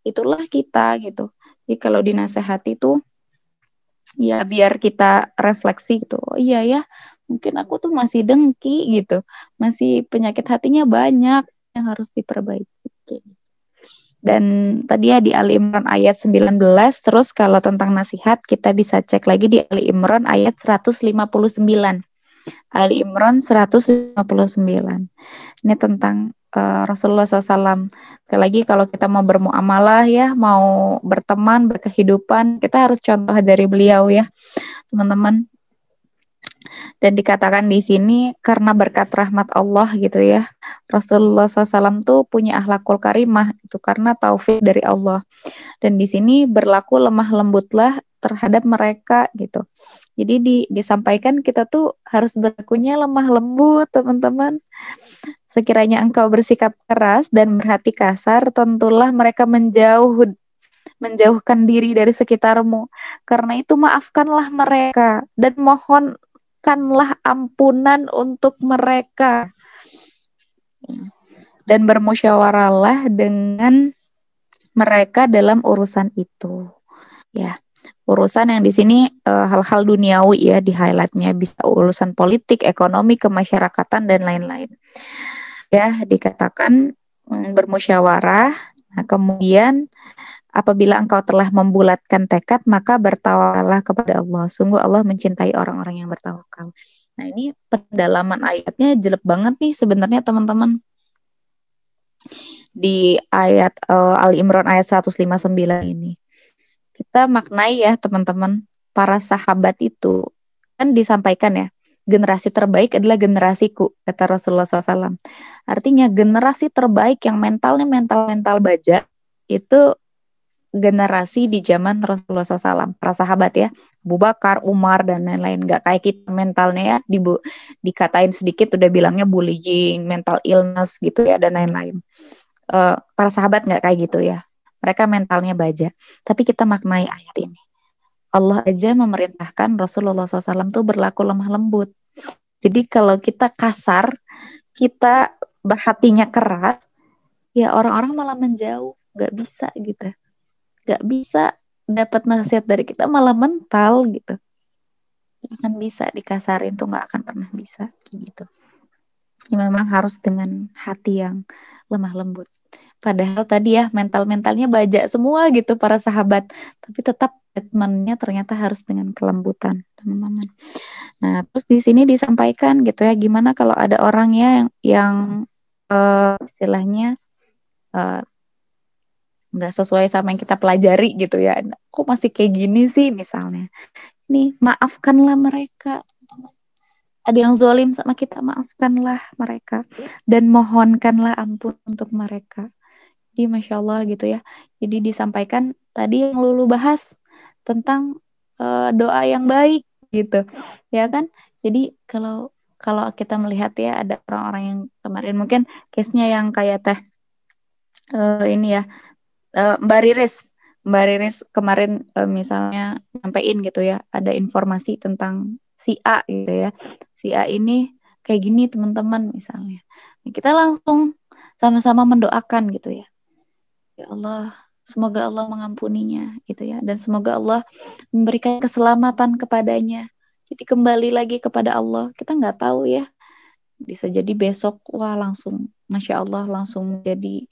Speaker 3: Itulah kita gitu jadi kalau dinasehati tuh ya biar kita refleksi gitu. Oh iya ya, mungkin aku tuh masih dengki gitu. Masih penyakit hatinya banyak yang harus diperbaiki. Dan tadi ya di Ali Imran ayat 19, terus kalau tentang nasihat kita bisa cek lagi di Ali Imran ayat 159. Ali Imran 159. Ini tentang uh, Rasulullah SAW. Sekali lagi kalau kita mau bermuamalah ya, mau berteman, berkehidupan, kita harus contoh dari beliau ya, teman-teman. Dan dikatakan di sini karena berkat rahmat Allah gitu ya. Rasulullah SAW tuh punya akhlakul karimah itu karena taufik dari Allah. Dan di sini berlaku lemah lembutlah terhadap mereka gitu. Jadi di, disampaikan kita tuh harus berlakunya lemah lembut, teman-teman. Sekiranya engkau bersikap keras dan berhati kasar, tentulah mereka menjauh menjauhkan diri dari sekitarmu. Karena itu maafkanlah mereka dan mohonkanlah ampunan untuk mereka. Dan bermusyawarahlah dengan mereka dalam urusan itu. Ya urusan yang di sini uh, hal-hal duniawi ya di highlightnya bisa urusan politik, ekonomi, kemasyarakatan dan lain-lain. Ya dikatakan um, bermusyawarah. Nah kemudian apabila engkau telah membulatkan tekad maka bertawakallah kepada Allah. Sungguh Allah mencintai orang-orang yang bertawakal. Nah ini pendalaman ayatnya jelek banget nih sebenarnya teman-teman. Di ayat uh, eh, Ali Imran ayat 159 ini. Kita maknai ya teman-teman para sahabat itu kan disampaikan ya generasi terbaik adalah generasiku kata Rasulullah SAW. Artinya generasi terbaik yang mentalnya mental-mental baja itu generasi di zaman Rasulullah SAW, para sahabat ya, Abu Bakar, Umar dan lain-lain. Gak kayak kita mentalnya ya, di, dikatain sedikit udah bilangnya bullying, mental illness gitu ya dan lain-lain. Uh, para sahabat nggak kayak gitu ya, mereka mentalnya baja. Tapi kita maknai ayat ini. Allah aja memerintahkan Rasulullah SAW tuh berlaku lemah lembut. Jadi kalau kita kasar, kita berhatinya keras, ya orang-orang malah menjauh, nggak bisa gitu, nggak bisa dapat nasihat dari kita malah mental gitu, gak akan bisa dikasarin tuh nggak akan pernah bisa gitu. Ya, memang harus dengan hati yang lemah lembut. Padahal tadi ya mental-mentalnya baja semua gitu para sahabat, tapi tetap treatmentnya ternyata harus dengan kelembutan, teman-teman. Nah, terus di sini disampaikan gitu ya, gimana kalau ada orang ya yang, yang uh, istilahnya uh, nggak sesuai sama yang kita pelajari gitu ya. Kok masih kayak gini sih misalnya. Ini maafkanlah mereka. Ada yang zolim sama kita, maafkanlah mereka. Dan mohonkanlah ampun untuk mereka jadi masya Allah gitu ya. Jadi disampaikan tadi yang lulu bahas tentang uh, doa yang baik gitu, ya kan? Jadi kalau kalau kita melihat ya ada orang-orang yang kemarin mungkin case-nya yang kayak teh uh, ini ya uh, Mbak Riris, Mbak Riris kemarin uh, misalnya nyampein gitu ya, ada informasi tentang si A gitu ya, si A ini kayak gini teman-teman misalnya, kita langsung sama-sama mendoakan gitu ya Ya Allah, semoga Allah mengampuninya gitu ya dan semoga Allah memberikan keselamatan kepadanya. Jadi kembali lagi kepada Allah. Kita nggak tahu ya. Bisa jadi besok wah langsung Masya Allah langsung menjadi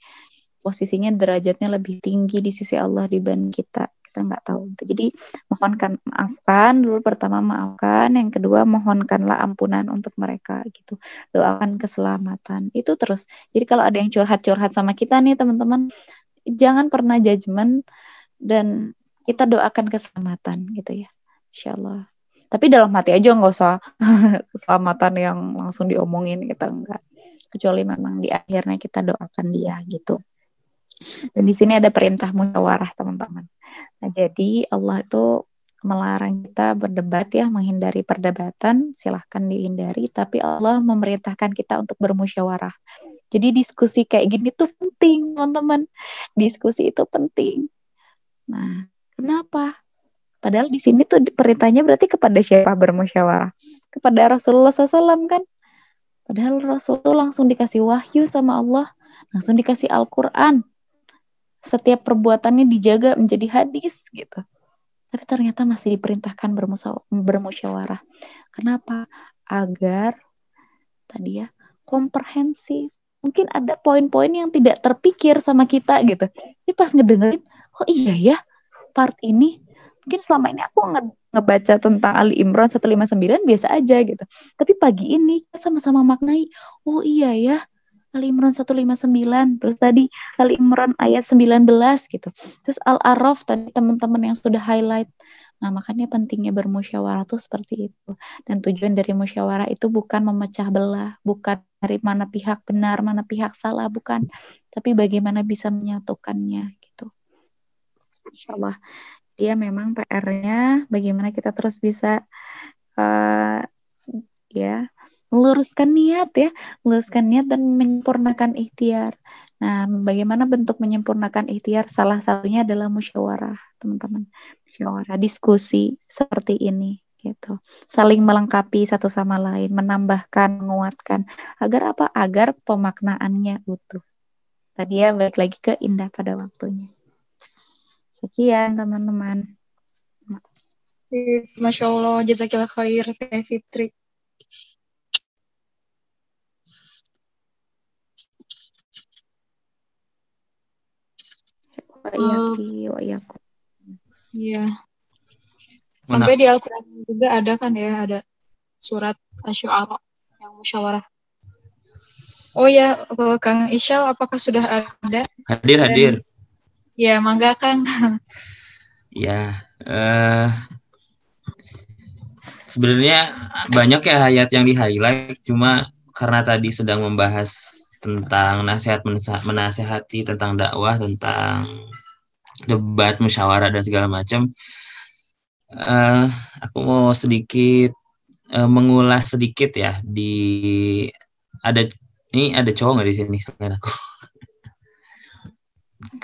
Speaker 3: posisinya derajatnya lebih tinggi di sisi Allah dibanding kita. Kita nggak tahu jadi mohonkan maafkan. Dulu pertama maafkan. Yang kedua mohonkanlah ampunan untuk mereka gitu. Doakan keselamatan. Itu terus. Jadi kalau ada yang curhat-curhat sama kita nih teman-teman jangan pernah judgement dan kita doakan keselamatan gitu ya. Insya Allah tapi dalam hati aja nggak usah [laughs] keselamatan yang langsung diomongin kita enggak kecuali memang di akhirnya kita doakan dia gitu dan di sini ada perintah musyawarah teman-teman nah jadi Allah itu melarang kita berdebat ya, menghindari perdebatan, silahkan dihindari, tapi Allah memerintahkan kita untuk bermusyawarah. Jadi diskusi kayak gini tuh penting, teman-teman. Diskusi itu penting. Nah, kenapa? Padahal di sini tuh perintahnya berarti kepada siapa bermusyawarah? Kepada Rasulullah SAW kan? Padahal Rasulullah langsung dikasih wahyu sama Allah, langsung dikasih Al-Quran. Setiap perbuatannya dijaga menjadi hadis gitu. Tapi ternyata masih diperintahkan bermusyawarah. Kenapa? Agar tadi ya komprehensif mungkin ada poin-poin yang tidak terpikir sama kita gitu. Tapi pas ngedengerin, oh iya ya, part ini mungkin selama ini aku nge ngebaca tentang Ali Imran 159 biasa aja gitu. Tapi pagi ini sama-sama maknai, oh iya ya, Ali Imran 159, terus tadi Ali Imran ayat 19 gitu. Terus Al-Araf tadi teman-teman yang sudah highlight Nah, makanya pentingnya bermusyawarah itu seperti itu. Dan tujuan dari musyawarah itu bukan memecah belah, bukan dari mana pihak benar, mana pihak salah, bukan. Tapi bagaimana bisa menyatukannya gitu. Insya Allah. Dia memang PR-nya bagaimana kita terus bisa uh, ya meluruskan niat ya, meluruskan niat dan menyempurnakan ikhtiar. Nah, bagaimana bentuk menyempurnakan ikhtiar? Salah satunya adalah musyawarah, teman-teman. Musyawarah, diskusi seperti ini gitu. Saling melengkapi satu sama lain, menambahkan, menguatkan. Agar apa? Agar pemaknaannya utuh. Tadi ya balik lagi ke indah pada waktunya. Sekian teman-teman.
Speaker 2: Masya Allah, jazakillah khair, Teh Fitri.
Speaker 3: Wa iyaki wa iyakum.
Speaker 2: Iya.
Speaker 7: Mana?
Speaker 2: Sampai di Al-Quran juga ada kan ya, ada surat Asy'ara yang musyawarah. Oh ya, Kang Isyal apakah sudah ada?
Speaker 7: Hadir, hadir.
Speaker 2: Ya, mangga Kang.
Speaker 7: Ya, eh sebenarnya banyak ya ayat yang di highlight, cuma karena tadi sedang membahas tentang nasihat menasehati tentang dakwah, tentang debat, musyawarah dan segala macam. eh aku mau sedikit eh, mengulas sedikit ya di ada ini ada cowok nggak di sini selain aku? [laughs]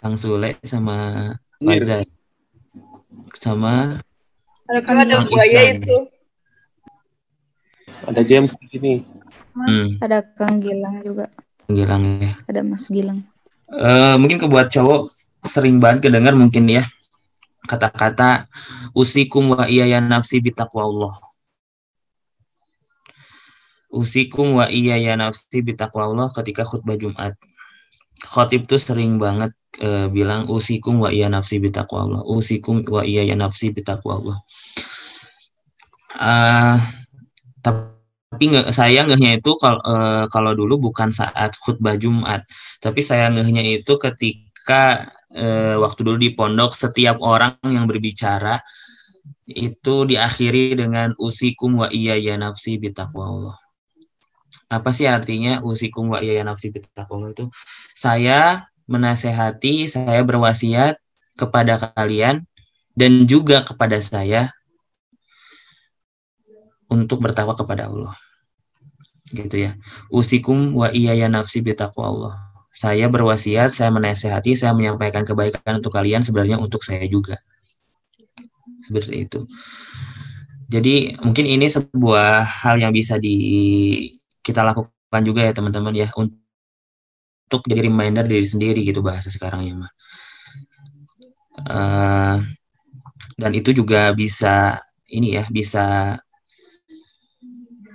Speaker 7: Kang Sule sama Faza sama
Speaker 2: Ada
Speaker 6: Itu ada
Speaker 7: Kang
Speaker 6: buaya itu.
Speaker 8: Ada James di sini.
Speaker 7: hmm,
Speaker 3: Ada Kang Gilang juga.
Speaker 7: Gilang ya.
Speaker 3: Ada Mas Gilang.
Speaker 7: Eh, mungkin kebuat cowok sering banget kedengar mungkin ya kata-kata usikum wa iya ya nafsi bitaqwa Allah. Usikum wa iya ya nafsi bitaqwa Allah ketika khutbah Jumat. Khotib tuh sering banget eh, bilang usikum wa iya nafsi bitaqwa Allah. Usikum wa iya ya nafsi bitaqwa Allah. Ah, tapi nggak saya ngehnya itu kalau eh, kalau dulu bukan saat khutbah Jumat tapi saya ngehnya itu ketika eh, waktu dulu di pondok setiap orang yang berbicara itu diakhiri dengan usikum wa iya ya nafsi bitaqwa Allah. Apa sih artinya usikum wa iya ya nafsi bitaqwa Allah itu? Saya menasehati, saya berwasiat kepada kalian dan juga kepada saya untuk bertakwa kepada Allah. Gitu ya. Usikum wa iya ya nafsi bitaqwa Allah saya berwasiat, saya menasehati, saya menyampaikan kebaikan untuk kalian sebenarnya untuk saya juga. Seperti itu. Jadi mungkin ini sebuah hal yang bisa di kita lakukan juga ya teman-teman ya untuk jadi reminder diri sendiri gitu bahasa sekarang ya mah. Eh, dan itu juga bisa ini ya bisa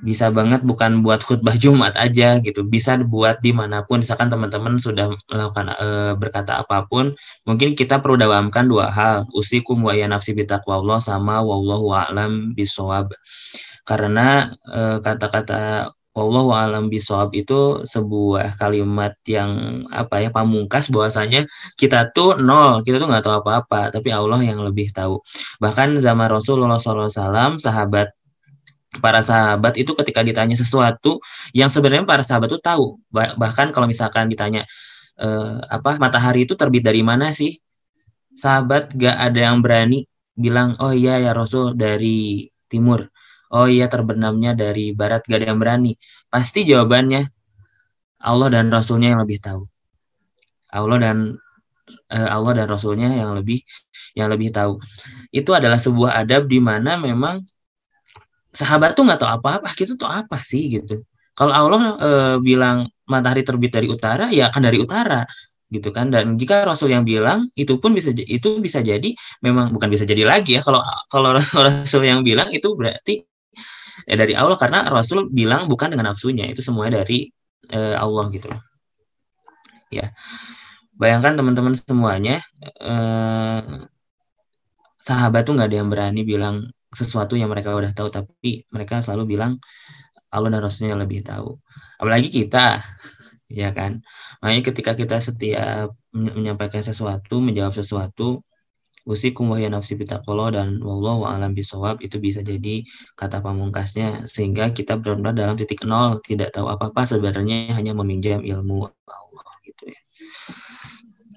Speaker 7: bisa banget bukan buat khutbah Jumat aja gitu. Bisa buat di mana pun misalkan teman-teman sudah melakukan eh, berkata apa pun mungkin kita perlu dawamkan dua hal. Usikum wa ya nafsi bitaqwa Allah sama wallahu a'lam bisawab karena eh, kata-kata wallahu a'lam bisawab itu sebuah kalimat yang apa ya pamungkas bahwasanya kita tuh nol kita tuh nggak tahu apa-apa tapi Allah yang lebih tahu. Bahkan zaman Rasulullah SAW sahabat para sahabat itu ketika ditanya sesuatu yang sebenarnya para sahabat itu tahu. Bah- bahkan kalau misalkan ditanya eh, apa matahari itu terbit dari mana sih? Sahabat gak ada yang berani bilang oh iya ya Rasul dari timur. Oh iya terbenamnya dari barat. Gak ada yang berani. Pasti jawabannya Allah dan Rasulnya yang lebih tahu. Allah dan eh, Allah dan Rasulnya yang lebih yang lebih tahu. Itu adalah sebuah adab di mana memang sahabat tuh nggak tahu apa-apa kita tuh apa sih gitu. Kalau Allah eh, bilang matahari terbit dari utara ya akan dari utara gitu kan. Dan jika Rasul yang bilang itu pun bisa itu bisa jadi memang bukan bisa jadi lagi ya kalau kalau [laughs] Rasul yang bilang itu berarti ya dari Allah karena Rasul bilang bukan dengan nafsunya itu semuanya dari eh, Allah gitu ya. Bayangkan teman-teman semuanya eh, sahabat tuh nggak ada yang berani bilang sesuatu yang mereka udah tahu tapi mereka selalu bilang Allah dan Rasulnya lebih tahu. Apalagi kita [laughs] ya kan? Makanya ketika kita setiap men- menyampaikan sesuatu menjawab sesuatu usikum wahya nafsi bitaqullah dan wallahu a'lam bisawab itu bisa jadi kata pamungkasnya sehingga kita benar-benar dalam titik nol tidak tahu apa-apa sebenarnya hanya meminjam ilmu Allah gitu ya.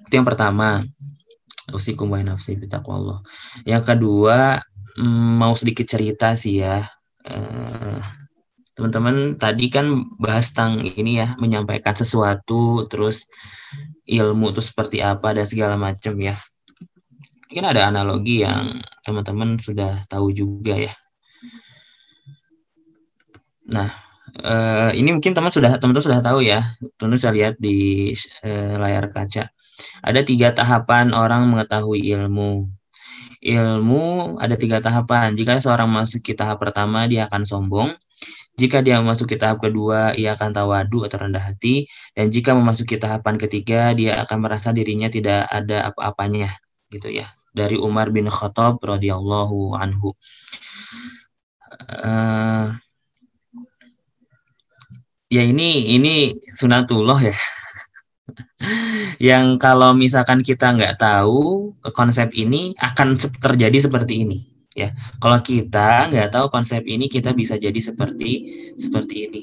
Speaker 7: Itu yang pertama usikum wahya nafsi bitaqullah yang kedua mau sedikit cerita sih ya. Eh, teman-teman tadi kan bahas tentang ini ya menyampaikan sesuatu terus ilmu itu seperti apa dan segala macam ya. Mungkin ada analogi yang teman-teman sudah tahu juga ya. Nah eh, ini mungkin teman sudah teman-teman sudah tahu ya. Teman sudah lihat di eh, layar kaca. Ada tiga tahapan orang mengetahui ilmu ilmu ada tiga tahapan. Jika seorang masuk ke tahap pertama, dia akan sombong. Jika dia memasuki tahap kedua, ia akan tawadu atau rendah hati. Dan jika memasuki tahapan ketiga, dia akan merasa dirinya tidak ada apa-apanya. Gitu ya. Dari Umar bin Khattab radhiyallahu anhu. Uh, ya ini ini sunatullah ya. Yang kalau misalkan kita nggak tahu konsep ini akan terjadi seperti ini ya. Kalau kita nggak tahu konsep ini kita bisa jadi seperti seperti ini.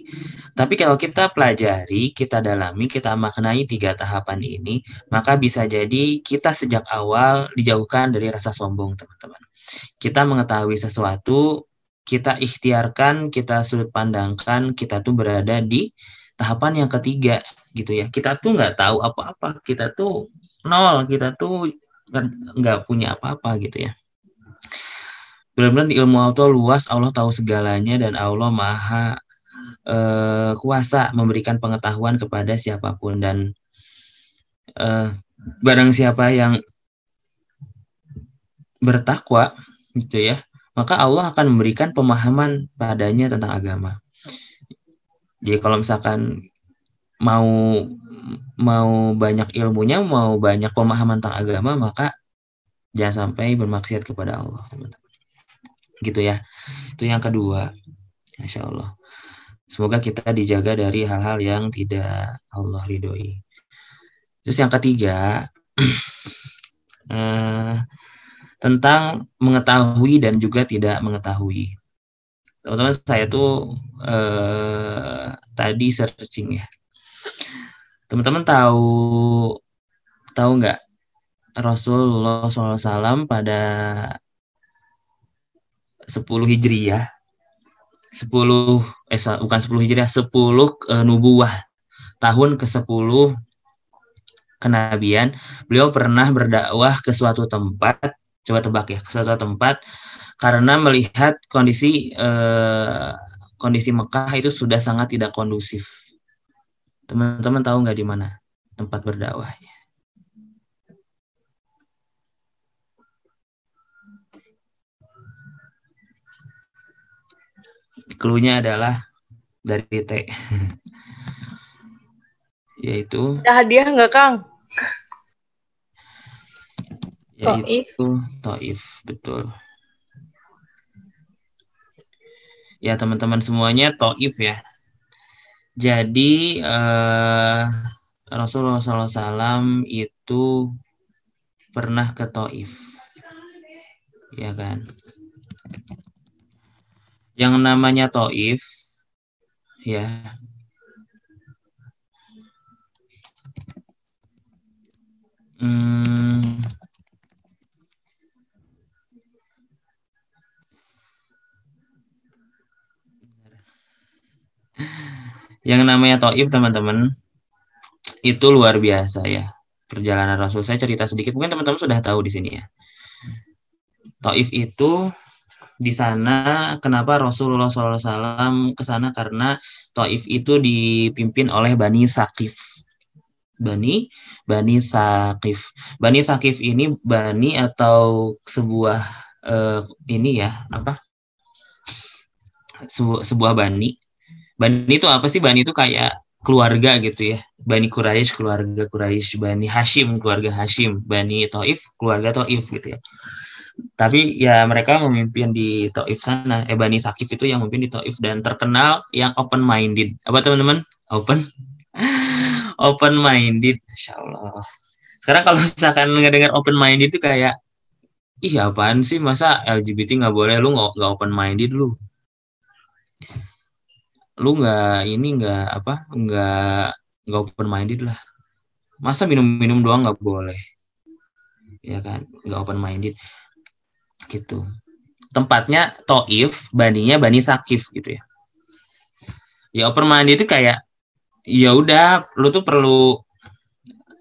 Speaker 7: Tapi kalau kita pelajari kita dalami kita maknai tiga tahapan ini maka bisa jadi kita sejak awal dijauhkan dari rasa sombong teman-teman. Kita mengetahui sesuatu kita ikhtiarkan kita sudut pandangkan kita tuh berada di tahapan yang ketiga gitu ya. Kita tuh nggak tahu apa-apa. Kita tuh nol. Kita tuh nggak punya apa-apa gitu ya. Benar-benar ilmu Allah luas, Allah tahu segalanya dan Allah maha uh, kuasa memberikan pengetahuan kepada siapa pun. Dan uh, barang siapa yang bertakwa gitu ya, maka Allah akan memberikan pemahaman padanya tentang agama. Jadi kalau misalkan mau mau banyak ilmunya, mau banyak pemahaman tentang agama, maka jangan sampai bermaksiat kepada Allah, gitu ya. Itu yang kedua. Masya Allah. Semoga kita dijaga dari hal-hal yang tidak Allah ridhoi. Terus yang ketiga [clears throat] eh, tentang mengetahui dan juga tidak mengetahui teman-teman saya tuh eh, tadi searching ya teman-teman tahu tahu nggak Rasulullah SAW pada 10 Hijriyah. 10 eh bukan 10 Hijriah, 10 uh, nubuah. Tahun ke-10 kenabian, beliau pernah berdakwah ke suatu tempat, coba tebak ya, ke suatu tempat karena melihat kondisi eh, kondisi Mekah itu sudah sangat tidak kondusif. Teman-teman tahu nggak di mana tempat berdakwahnya? Cluenya adalah dari T. [laughs] Yaitu
Speaker 6: Ada hadiah nggak, Kang?
Speaker 7: Yaitu Taif, betul. Ya, teman-teman semuanya Taif ya. Jadi eh, Rasulullah SAW itu pernah ke Taif. Ya kan? yang namanya Taif ya hmm, yang namanya Taif teman-teman itu luar biasa ya perjalanan Rasul saya cerita sedikit mungkin teman-teman sudah tahu di sini ya Taif itu di sana kenapa Rasulullah SAW ke sana karena Taif itu dipimpin oleh Bani Sakif. Bani Bani Sakif. Bani Sakif ini bani atau sebuah uh, ini ya apa? Sebu sebuah bani. Bani itu apa sih? Bani itu kayak keluarga gitu ya. Bani Quraisy keluarga Quraisy, Bani Hashim keluarga Hashim, Bani Taif keluarga Taif gitu ya. Tapi ya mereka memimpin di Taif sana. Eh Bani Sakif itu yang memimpin di Taif dan terkenal yang open minded apa teman-teman? Open? [laughs] Open minded Masya Allah. Sekarang kalau misalkan ngedengar open minded itu kayak ih apaan sih? Masa LGBT nggak boleh? Lu nggak open minded lu lu nggak ini nggak apa nggak nggak open minded lah. Masa minum-minum doang nggak boleh? Ya kan? Nggak open minded gitu. Tempatnya Toif baninya Bani Sakif gitu ya. Ya open mind itu kayak ya udah lu tuh perlu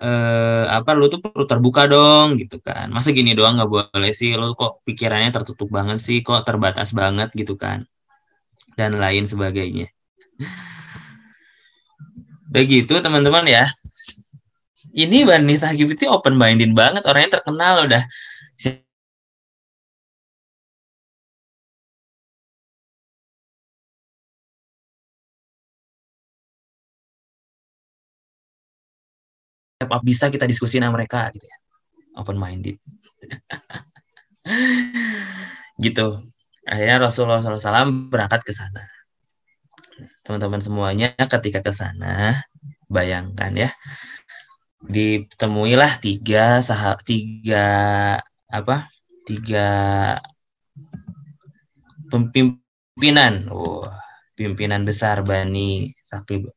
Speaker 7: eh, apa lu tuh perlu terbuka dong gitu kan. Masa gini doang nggak boleh sih? Lu kok pikirannya tertutup banget sih? Kok terbatas banget gitu kan? Dan lain sebagainya begitu teman-teman ya. Ini Vanessa Sahibiti open minded banget orangnya terkenal udah. Siapa bisa kita diskusi sama mereka gitu ya. Open minded. [laughs] gitu. Akhirnya Rasulullah SAW berangkat ke sana teman-teman semuanya ketika ke sana bayangkan ya ditemuilah tiga sah tiga apa tiga pimpinan oh, pimpinan besar Bani Sakib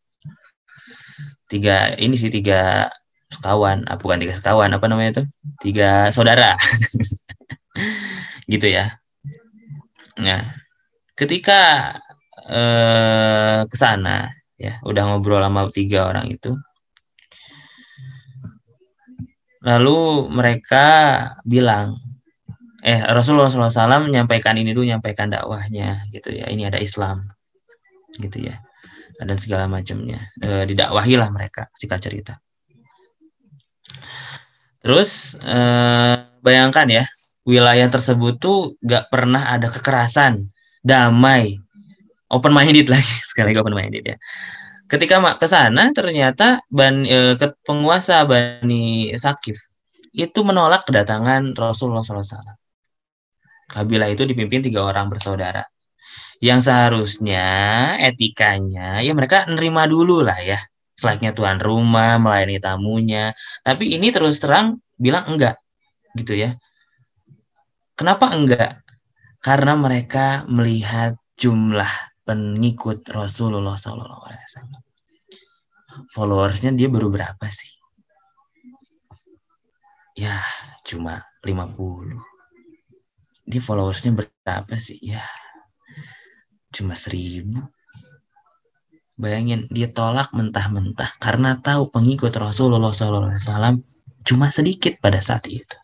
Speaker 7: tiga ini sih tiga sekawan ah, bukan tiga sekawan apa namanya itu? Tiga saudara. [laughs] Gitu ya. Nah ketika eh, ke sana ya. Udah ngobrol sama tiga orang itu. Lalu mereka bilang eh Rasulullah SAW menyampaikan ini dulu menyampaikan dakwahnya gitu ya. Ini ada Islam gitu ya. Dan segala macamnya. E, didakwahi lah mereka singkat cerita. Terus e, bayangkan ya wilayah tersebut tuh gak pernah ada kekerasan damai open minded lagi [laughs] sekali lagi open minded ya ketika ke sana ternyata ban e, penguasa Bani Sakif itu menolak kedatangan Rasulullah SAW. Kabilah itu dipimpin tiga orang bersaudara. Yang seharusnya etikanya ya mereka nerima dulu lah ya. Selainnya tuan rumah, melayani tamunya. Tapi ini terus terang bilang enggak gitu ya. Kenapa enggak? Karena mereka melihat jumlah pengikut Rasulullah SAW. Followersnya dia baru berapa sih? Ya, cuma 50. Dia followersnya berapa sih? Ya, cuma seribu. Bayangin, dia tolak mentah-mentah karena tahu pengikut Rasulullah SAW cuma sedikit pada saat itu.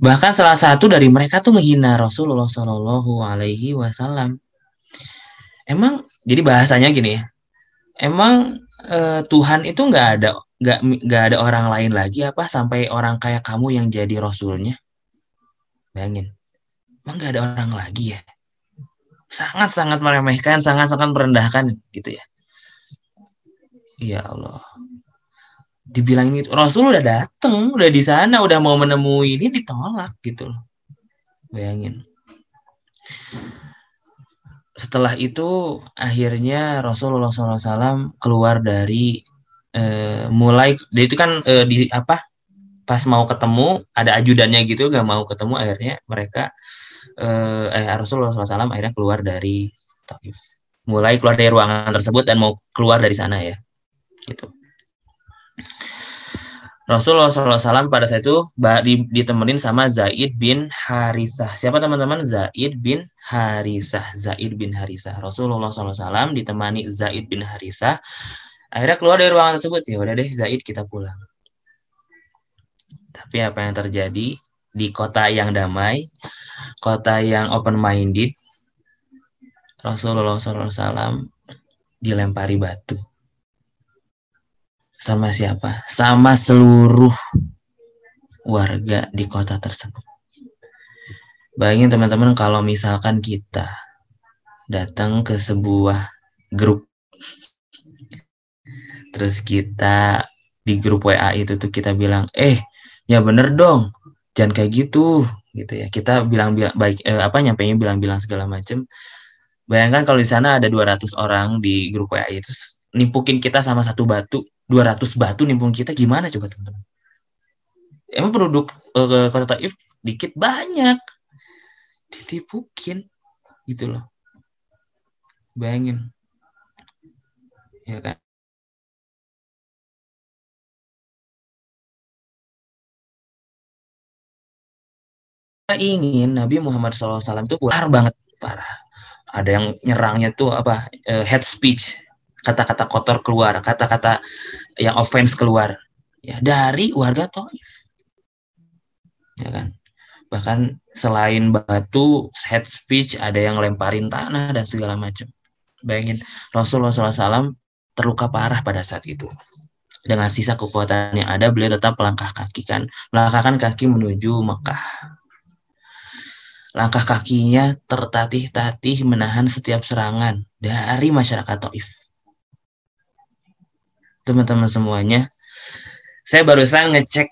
Speaker 7: Bahkan salah satu dari mereka tuh menghina Rasulullah Shallallahu Alaihi Wasallam. Emang jadi bahasanya gini ya. Emang e, Tuhan itu nggak ada nggak nggak ada orang lain lagi apa sampai orang kayak kamu yang jadi Rasulnya? Bayangin. Emang nggak ada orang lagi ya? Sangat-sangat meremehkan, sangat-sangat merendahkan gitu ya. Ya Allah dibilang itu Rasul udah dateng udah di sana udah mau menemui ini ditolak gitu loh. Bayangin. Setelah itu akhirnya Rasulullah SAW keluar dari eh, mulai itu kan eh, di apa pas mau ketemu ada ajudannya gitu gak mau ketemu akhirnya mereka eh, eh Rasulullah SAW akhirnya keluar dari mulai keluar dari ruangan tersebut dan mau keluar dari sana ya gitu Rasulullah SAW pada saat itu ditemenin sama Zaid bin Harisah. Siapa teman-teman? Zaid bin Harisah. Zaid bin Harisah. Rasulullah SAW ditemani Zaid bin Harisah. Akhirnya keluar dari ruangan tersebut. Ya udah deh Zaid kita pulang. Tapi apa yang terjadi di kota yang damai, kota yang open minded, Rasulullah SAW dilempari batu sama siapa? Sama seluruh warga di kota tersebut. Bayangin teman-teman kalau misalkan kita datang ke sebuah grup terus kita di grup WA itu tuh kita bilang eh ya bener dong jangan kayak gitu gitu ya kita bilang bilang baik eh, apa nyampainya bilang-bilang segala macem bayangkan kalau di sana ada 200 orang di grup WA itu nimpukin kita sama satu batu 200 batu nimpung kita gimana coba teman-teman? Emang penduduk uh, kota Taif dikit? Banyak. Ditipukin. Gitu loh. Bayangin. Ya kan? Ingin Nabi Muhammad SAW itu parah banget. Parah. Ada yang nyerangnya tuh apa uh, head speech kata-kata kotor keluar, kata-kata yang offense keluar ya dari warga Taif. Ya kan? Bahkan selain batu, head speech ada yang lemparin tanah dan segala macam. Bayangin Rasulullah SAW terluka parah pada saat itu. Dengan sisa kekuatan yang ada, beliau tetap melangkah kaki kan, melangkahkan kaki menuju Mekah. Langkah kakinya tertatih-tatih menahan setiap serangan dari masyarakat Taif teman-teman semuanya. Saya barusan ngecek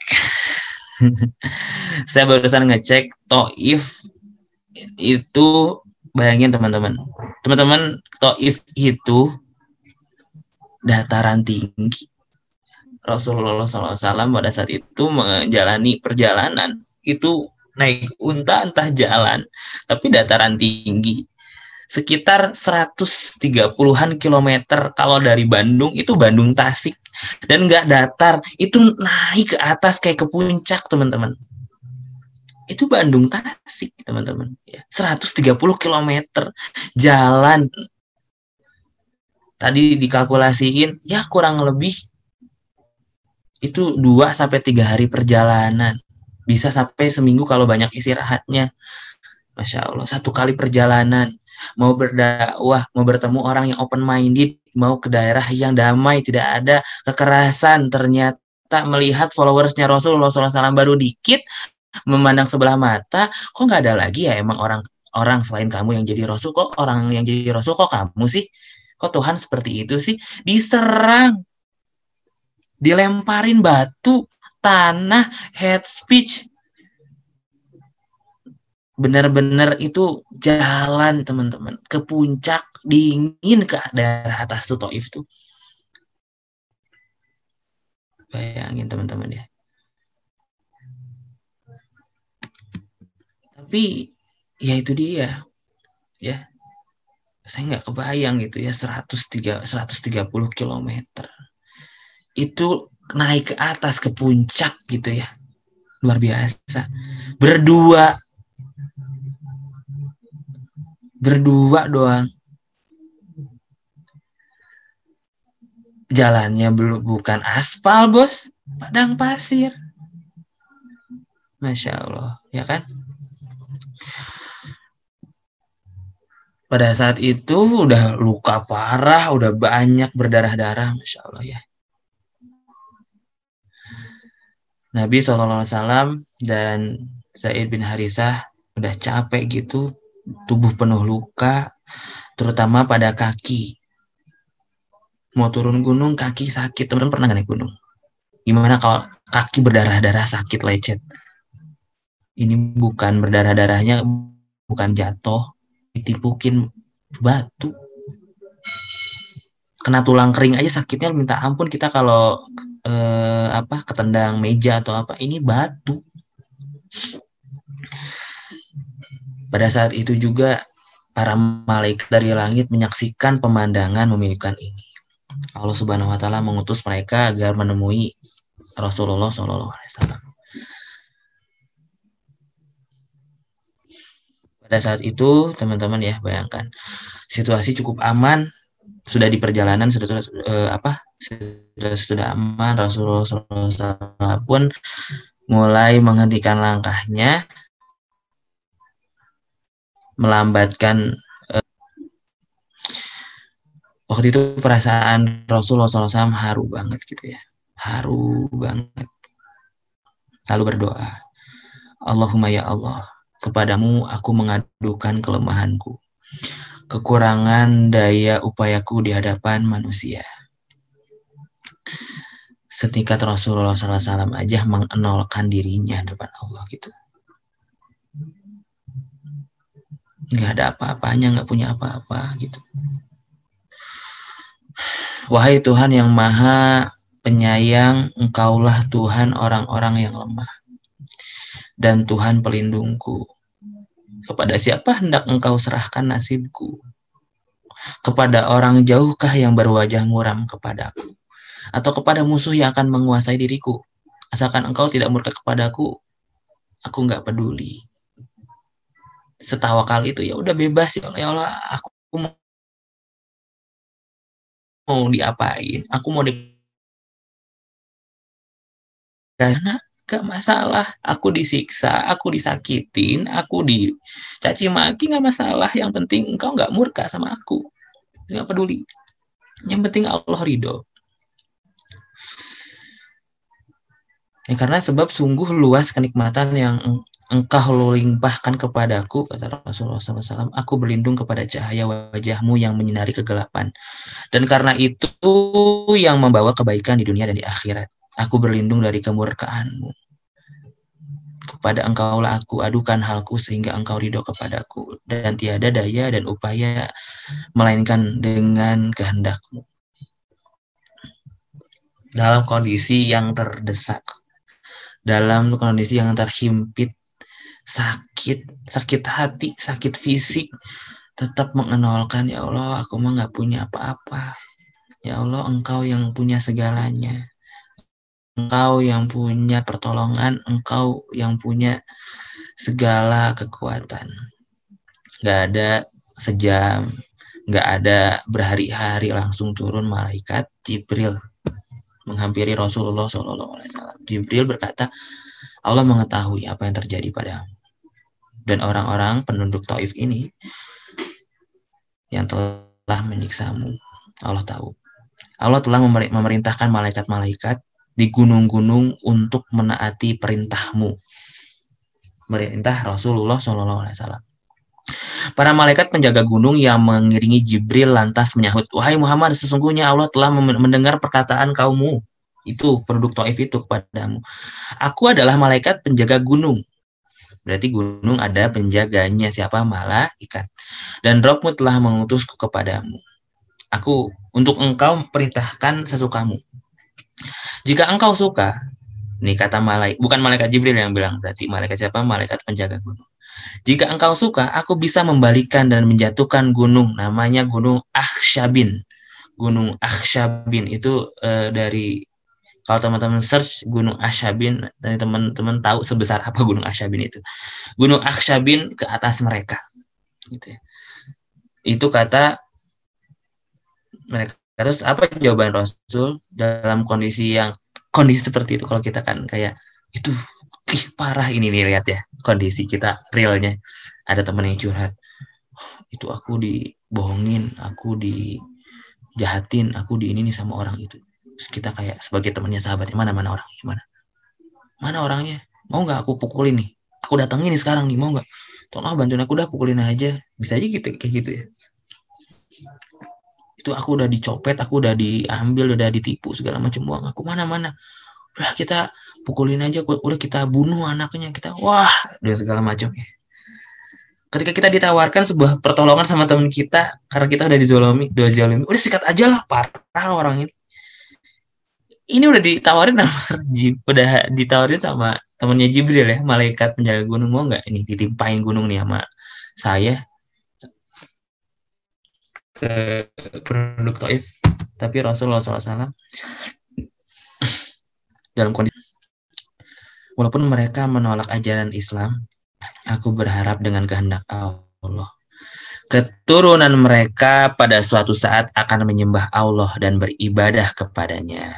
Speaker 7: [laughs] saya barusan ngecek Toif itu bayangin teman-teman. Teman-teman Toif itu dataran tinggi. Rasulullah SAW pada saat itu menjalani perjalanan itu naik unta entah jalan tapi dataran tinggi sekitar 130-an kilometer. Kalau dari Bandung itu Bandung Tasik. Dan nggak datar itu naik ke atas kayak ke puncak teman-teman. Itu Bandung Tasik teman-teman. Ya 130 kilometer jalan. Tadi dikalkulasiin ya kurang lebih itu 2 sampai tiga hari perjalanan. Bisa sampai seminggu kalau banyak istirahatnya. Masya Allah satu kali perjalanan mau berdakwah, mau bertemu orang yang open minded, mau ke daerah yang damai, tidak ada kekerasan. Ternyata melihat followersnya Rasulullah SAW baru dikit, memandang sebelah mata, kok nggak ada lagi ya emang orang orang selain kamu yang jadi Rasul kok orang yang jadi Rasul kok kamu sih? Kok Tuhan seperti itu sih? Diserang, dilemparin batu, tanah, head speech, benar-benar itu jalan teman-teman. Ke puncak dingin ke daerah atas tuh Taif tuh. Bayangin teman-teman ya. Tapi ya itu dia ya. Saya nggak kebayang gitu ya 103 130 km itu naik ke atas ke puncak gitu ya. Luar biasa. Berdua berdua doang. Jalannya belum bukan aspal bos. Padang pasir. Masya allah ya kan? Pada saat itu udah luka parah udah banyak berdarah darah masya allah ya. Nabi SAW dan Zaid bin Harisah udah capek gitu tubuh penuh luka, terutama pada kaki. Mau turun gunung, kaki sakit. Teman-teman pernah naik gunung? Gimana kalau kaki berdarah-darah sakit lecet? Ini bukan berdarah-darahnya, bukan jatuh, ditipukin batu. Kena tulang kering aja sakitnya minta ampun kita kalau eh, apa ketendang meja atau apa ini batu pada saat itu juga para malaikat dari langit menyaksikan pemandangan memilikan ini. Allah Subhanahu wa taala mengutus mereka agar menemui Rasulullah Shallallahu alaihi wasallam. Pada saat itu, teman-teman ya, bayangkan situasi cukup aman, sudah di perjalanan sudah eh, apa? Sudah sudah aman, Rasulullah SAW pun mulai menghentikan langkahnya melambatkan uh, waktu itu perasaan Rasulullah SAW haru banget gitu ya. Haru banget. Lalu berdoa Allahumma ya Allah kepadamu aku mengadukan kelemahanku. Kekurangan daya upayaku di hadapan manusia. Setingkat Rasulullah SAW aja mengenolkan dirinya depan Allah gitu nggak ada apa-apanya nggak punya apa-apa gitu. Wahai Tuhan yang maha penyayang engkaulah Tuhan orang-orang yang lemah dan Tuhan pelindungku. Kepada siapa hendak engkau serahkan nasibku? Kepada orang jauhkah yang berwajah muram kepadaku? Atau kepada musuh yang akan menguasai diriku? Asalkan engkau tidak murka kepadaku aku nggak peduli setawakal itu ya udah bebas ya Allah, ya Allah aku mau, mau diapain? Aku mau di karena gak masalah aku disiksa aku disakitin aku dicaci maki gak masalah. Yang penting engkau gak murka sama aku. Nggak peduli. Yang penting Allah ridho. Ya, karena sebab sungguh luas kenikmatan yang engkau limpahkan kepadaku, kata Rasulullah SAW, aku berlindung kepada cahaya wajahmu yang menyinari kegelapan. Dan karena itu yang membawa kebaikan di dunia dan di akhirat. Aku berlindung dari kemurkaanmu. Kepada engkaulah aku adukan halku sehingga engkau ridho kepadaku. Dan tiada daya dan upaya melainkan dengan kehendakmu. Dalam kondisi yang terdesak. Dalam kondisi yang terhimpit sakit, sakit hati, sakit fisik, tetap mengenalkan ya Allah, aku mah nggak punya apa-apa. Ya Allah, Engkau yang punya segalanya. Engkau yang punya pertolongan, Engkau yang punya segala kekuatan. Gak ada sejam, gak ada berhari-hari langsung turun malaikat Jibril menghampiri Rasulullah SAW. Jibril berkata, Allah mengetahui apa yang terjadi padamu dan orang-orang penduduk Taif ini yang telah menyiksamu. Allah tahu. Allah telah memerintahkan malaikat-malaikat di gunung-gunung untuk menaati perintahmu. Merintah Rasulullah SAW. Para malaikat penjaga gunung yang mengiringi Jibril lantas menyahut, Wahai Muhammad, sesungguhnya Allah telah mendengar perkataan kaummu. Itu penduduk Taif itu kepadamu. Aku adalah malaikat penjaga gunung Berarti gunung ada penjaganya siapa malah ikan. Dan rohmu telah mengutusku kepadamu. Aku untuk engkau perintahkan sesukamu. Jika engkau suka, nih kata malaikat, bukan malaikat Jibril yang bilang, berarti malaikat siapa? Malaikat penjaga gunung. Jika engkau suka, aku bisa membalikan dan menjatuhkan gunung, namanya gunung Akhshabin. Gunung Akhshabin itu e, dari kalau teman-teman search Gunung Asyabin dan teman-teman tahu sebesar apa Gunung Asyabin itu. Gunung Asyabin ke atas mereka. Gitu ya. Itu kata mereka. Terus apa jawaban Rasul dalam kondisi yang kondisi seperti itu kalau kita kan kayak itu ih parah ini nih lihat ya kondisi kita realnya ada teman yang curhat oh, itu aku dibohongin aku dijahatin aku di ini nih sama orang itu Terus kita kayak sebagai temannya sahabatnya mana mana orangnya? Mana? Mana orangnya? Mau nggak aku pukulin nih? Aku datangin nih sekarang nih mau nggak? Tolong bantuin aku udah pukulin aja. Bisa aja gitu kayak gitu ya. Itu aku udah dicopet aku udah diambil udah ditipu segala macam uang. Aku mana mana? Udah kita pukulin aja udah kita bunuh anaknya kita wah! Udah segala macam ya. Ketika kita ditawarkan sebuah pertolongan sama teman kita karena kita udah dizolimi dua zolimi udah sikat aja lah parah orang ini ini udah ditawarin sama [laughs] udah ditawarin sama temennya Jibril ya malaikat penjaga gunung. Mau nggak ini ditimpain gunung nih sama saya? Ke produk Taif. Tapi Rasulullah SAW [clears throat] dalam kondisi walaupun mereka menolak ajaran Islam aku berharap dengan kehendak Allah. Keturunan mereka pada suatu saat akan menyembah Allah dan beribadah kepadanya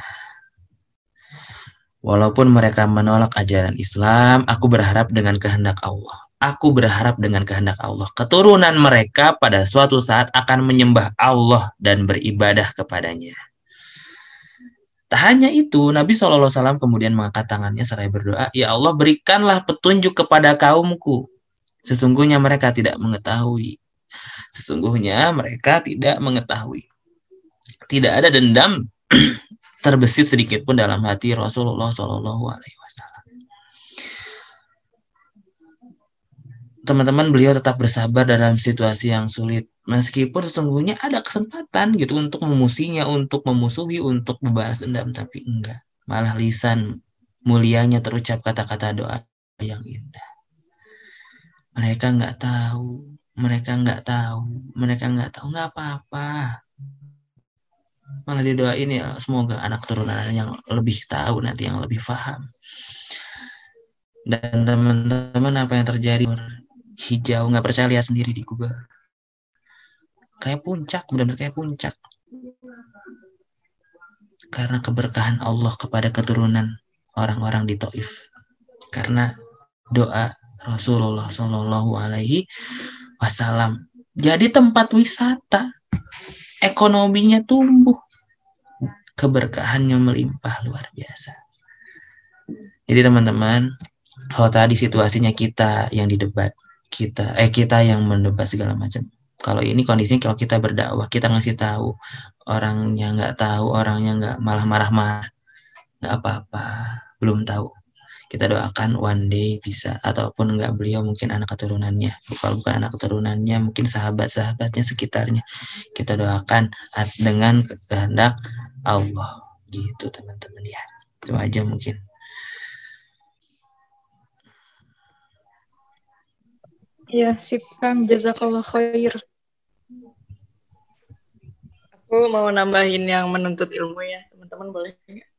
Speaker 7: Walaupun mereka menolak ajaran Islam, aku berharap dengan kehendak Allah. Aku berharap dengan kehendak Allah. Keturunan mereka pada suatu saat akan menyembah Allah dan beribadah kepadanya. Tak hanya itu, Nabi SAW kemudian mengangkat tangannya seraya berdoa, Ya Allah berikanlah petunjuk kepada kaumku. Sesungguhnya mereka tidak mengetahui. Sesungguhnya mereka tidak mengetahui. Tidak ada dendam [clears throat] terbesit sedikit pun dalam hati Rasulullah Shallallahu Alaihi Wasallam. Teman-teman beliau tetap bersabar dalam situasi yang sulit, meskipun sesungguhnya ada kesempatan gitu untuk memusinya, untuk memusuhi, untuk membalas dendam, tapi enggak. Malah lisan mulianya terucap kata-kata doa yang indah. Mereka nggak tahu, mereka nggak tahu, mereka nggak tahu, nggak apa-apa malah didoain ya semoga anak turunan yang lebih tahu nanti yang lebih paham dan teman-teman apa yang terjadi? Hijau nggak percaya lihat sendiri di Google. Kayak puncak benar-benar kayak puncak. Karena keberkahan Allah kepada keturunan orang-orang di Taif. Karena doa Rasulullah Shallallahu Alaihi Wasallam. Jadi tempat wisata ekonominya tumbuh keberkahannya melimpah luar biasa. Jadi teman-teman, kalau tadi situasinya kita yang didebat kita eh kita yang mendebat segala macam kalau ini kondisinya kalau kita berdakwah kita ngasih tahu orangnya nggak tahu orangnya nggak malah marah-marah nggak apa-apa belum tahu kita doakan one day bisa ataupun enggak beliau mungkin anak keturunannya kalau bukan anak keturunannya mungkin sahabat-sahabatnya sekitarnya kita doakan dengan kehendak Allah gitu teman-teman ya itu aja mungkin
Speaker 2: Ya, sip Kang. Jazakallah khair.
Speaker 6: Aku mau nambahin yang menuntut ilmu ya, teman-teman boleh nggak?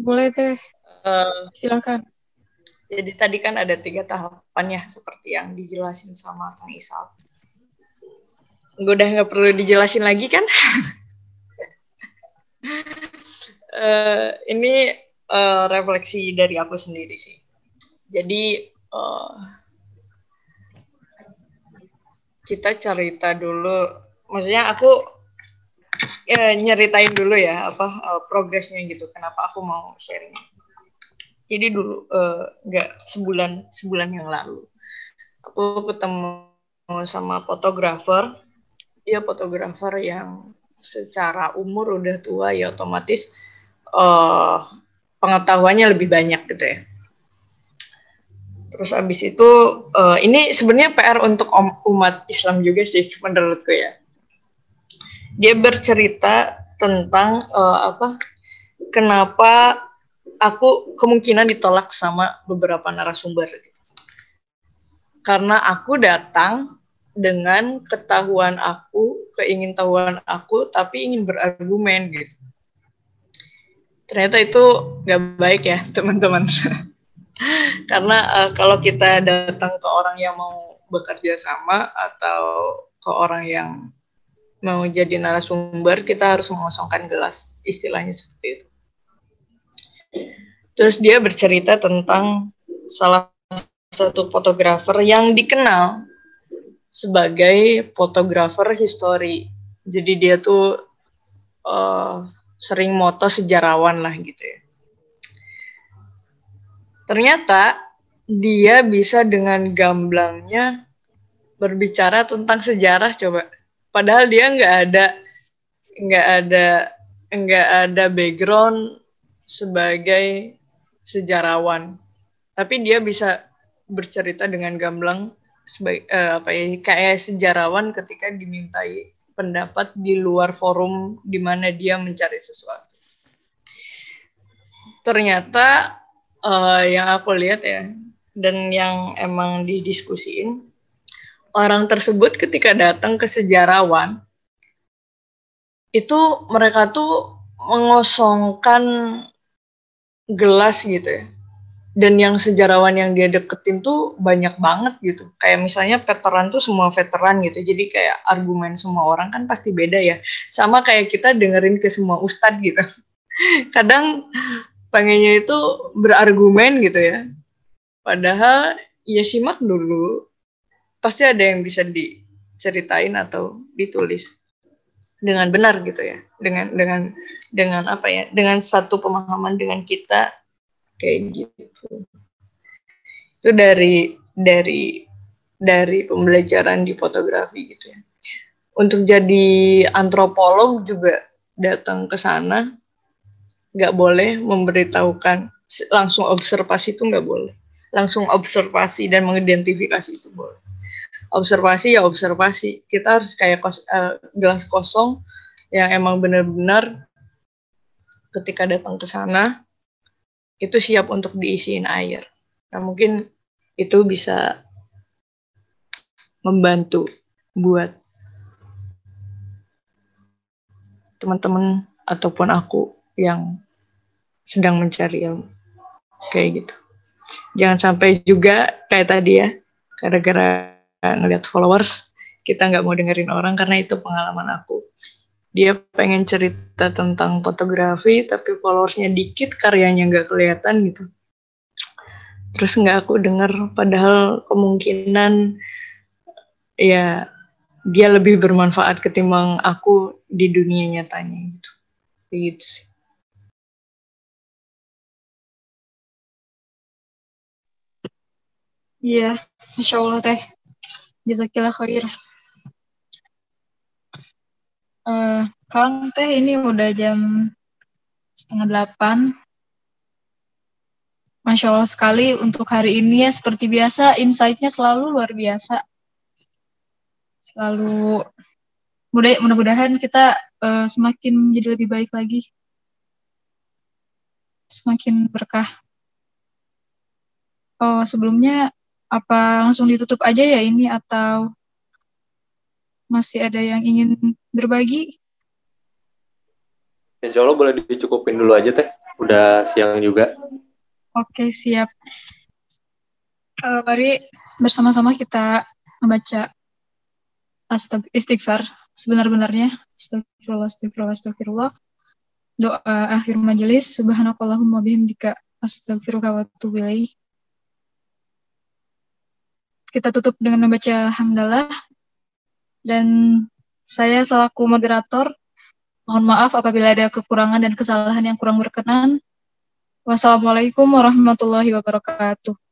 Speaker 2: Boleh teh.
Speaker 6: Uh,
Speaker 2: Silakan.
Speaker 6: Jadi tadi kan ada tiga tahapan ya, seperti yang dijelasin sama Kang Isal. Gue udah nggak perlu dijelasin lagi kan? uh, [laughs] ini uh, refleksi dari aku sendiri sih. Jadi uh, kita cerita dulu, maksudnya aku ya, nyeritain dulu ya apa uh, progresnya gitu. Kenapa aku mau sharing? Jadi dulu nggak uh, sebulan sebulan yang lalu aku ketemu sama fotografer. Dia fotografer yang secara umur udah tua ya otomatis uh, pengetahuannya lebih banyak gitu ya. Terus abis itu uh, ini sebenarnya PR untuk umat Islam juga sih [laughs] menurutku ya. Dia bercerita tentang uh, apa? Kenapa aku kemungkinan ditolak sama beberapa narasumber gitu. Karena aku datang dengan ketahuan aku, keingintahuan aku, tapi ingin berargumen gitu. Ternyata itu nggak baik ya [laughs] teman-teman. [laughs] Karena uh, kalau kita datang ke orang yang mau bekerja sama atau ke orang yang mau jadi narasumber, kita harus mengosongkan gelas, istilahnya seperti itu. Terus dia bercerita tentang salah satu fotografer yang dikenal sebagai fotografer histori. Jadi dia tuh uh, sering moto sejarawan lah gitu ya. Ternyata dia bisa dengan gamblangnya berbicara tentang sejarah coba. Padahal dia nggak ada nggak ada nggak ada background sebagai sejarawan, tapi dia bisa bercerita dengan gamblang sebagai uh, apa ya kayak sejarawan ketika dimintai pendapat di luar forum di mana dia mencari sesuatu. Ternyata uh, yang aku lihat ya dan yang emang didiskusiin orang tersebut ketika datang ke sejarawan itu mereka tuh mengosongkan gelas gitu ya. Dan yang sejarawan yang dia deketin tuh banyak banget gitu. Kayak misalnya veteran tuh semua veteran gitu. Jadi kayak argumen semua orang kan pasti beda ya. Sama kayak kita dengerin ke semua ustadz gitu. [laughs] Kadang pengennya itu berargumen gitu ya. Padahal ya simak dulu. Pasti ada yang bisa diceritain atau ditulis dengan benar gitu ya. Dengan dengan dengan apa ya? Dengan satu pemahaman dengan kita kayak gitu. Itu dari dari dari pembelajaran di fotografi gitu ya. Untuk jadi antropolog juga datang ke sana nggak boleh memberitahukan langsung observasi itu nggak boleh. Langsung observasi dan mengidentifikasi itu boleh observasi ya observasi. Kita harus kayak kos, uh, gelas kosong yang emang benar-benar ketika datang ke sana itu siap untuk diisiin air. Nah mungkin itu bisa membantu buat teman-teman ataupun aku yang sedang mencari ilmu. Kayak gitu. Jangan sampai juga kayak tadi ya gara-gara ngeliat followers kita nggak mau dengerin orang karena itu pengalaman aku. Dia pengen cerita tentang fotografi tapi followersnya dikit karyanya nggak kelihatan gitu. Terus nggak aku denger padahal kemungkinan ya dia lebih bermanfaat ketimbang aku di dunia nyatanya gitu. Gitu sih.
Speaker 2: Iya, Masya Allah teh. Jazakillah khair. Uh, Kang teh ini udah jam setengah delapan. Masya Allah sekali untuk hari ini ya seperti biasa insight-nya selalu luar biasa. Selalu mudah-mudahan kita uh, semakin menjadi lebih baik lagi. Semakin berkah. Oh, sebelumnya apa langsung ditutup aja ya ini atau masih ada yang ingin berbagi?
Speaker 4: Insya Allah boleh dicukupin dulu aja teh. Udah siang juga.
Speaker 2: Oke, siap. Uh, mari bersama-sama kita membaca istighfar sebenar-benarnya. Astagfirullah, astagfirullah, astagfirullah. Doa akhir majelis. Subhanakallahumma bihamdika astagfirullah wa Kita tutup dengan membaca hamdalah. Dan saya selaku moderator, mohon maaf apabila ada kekurangan dan kesalahan yang kurang berkenan. Wassalamualaikum warahmatullahi wabarakatuh.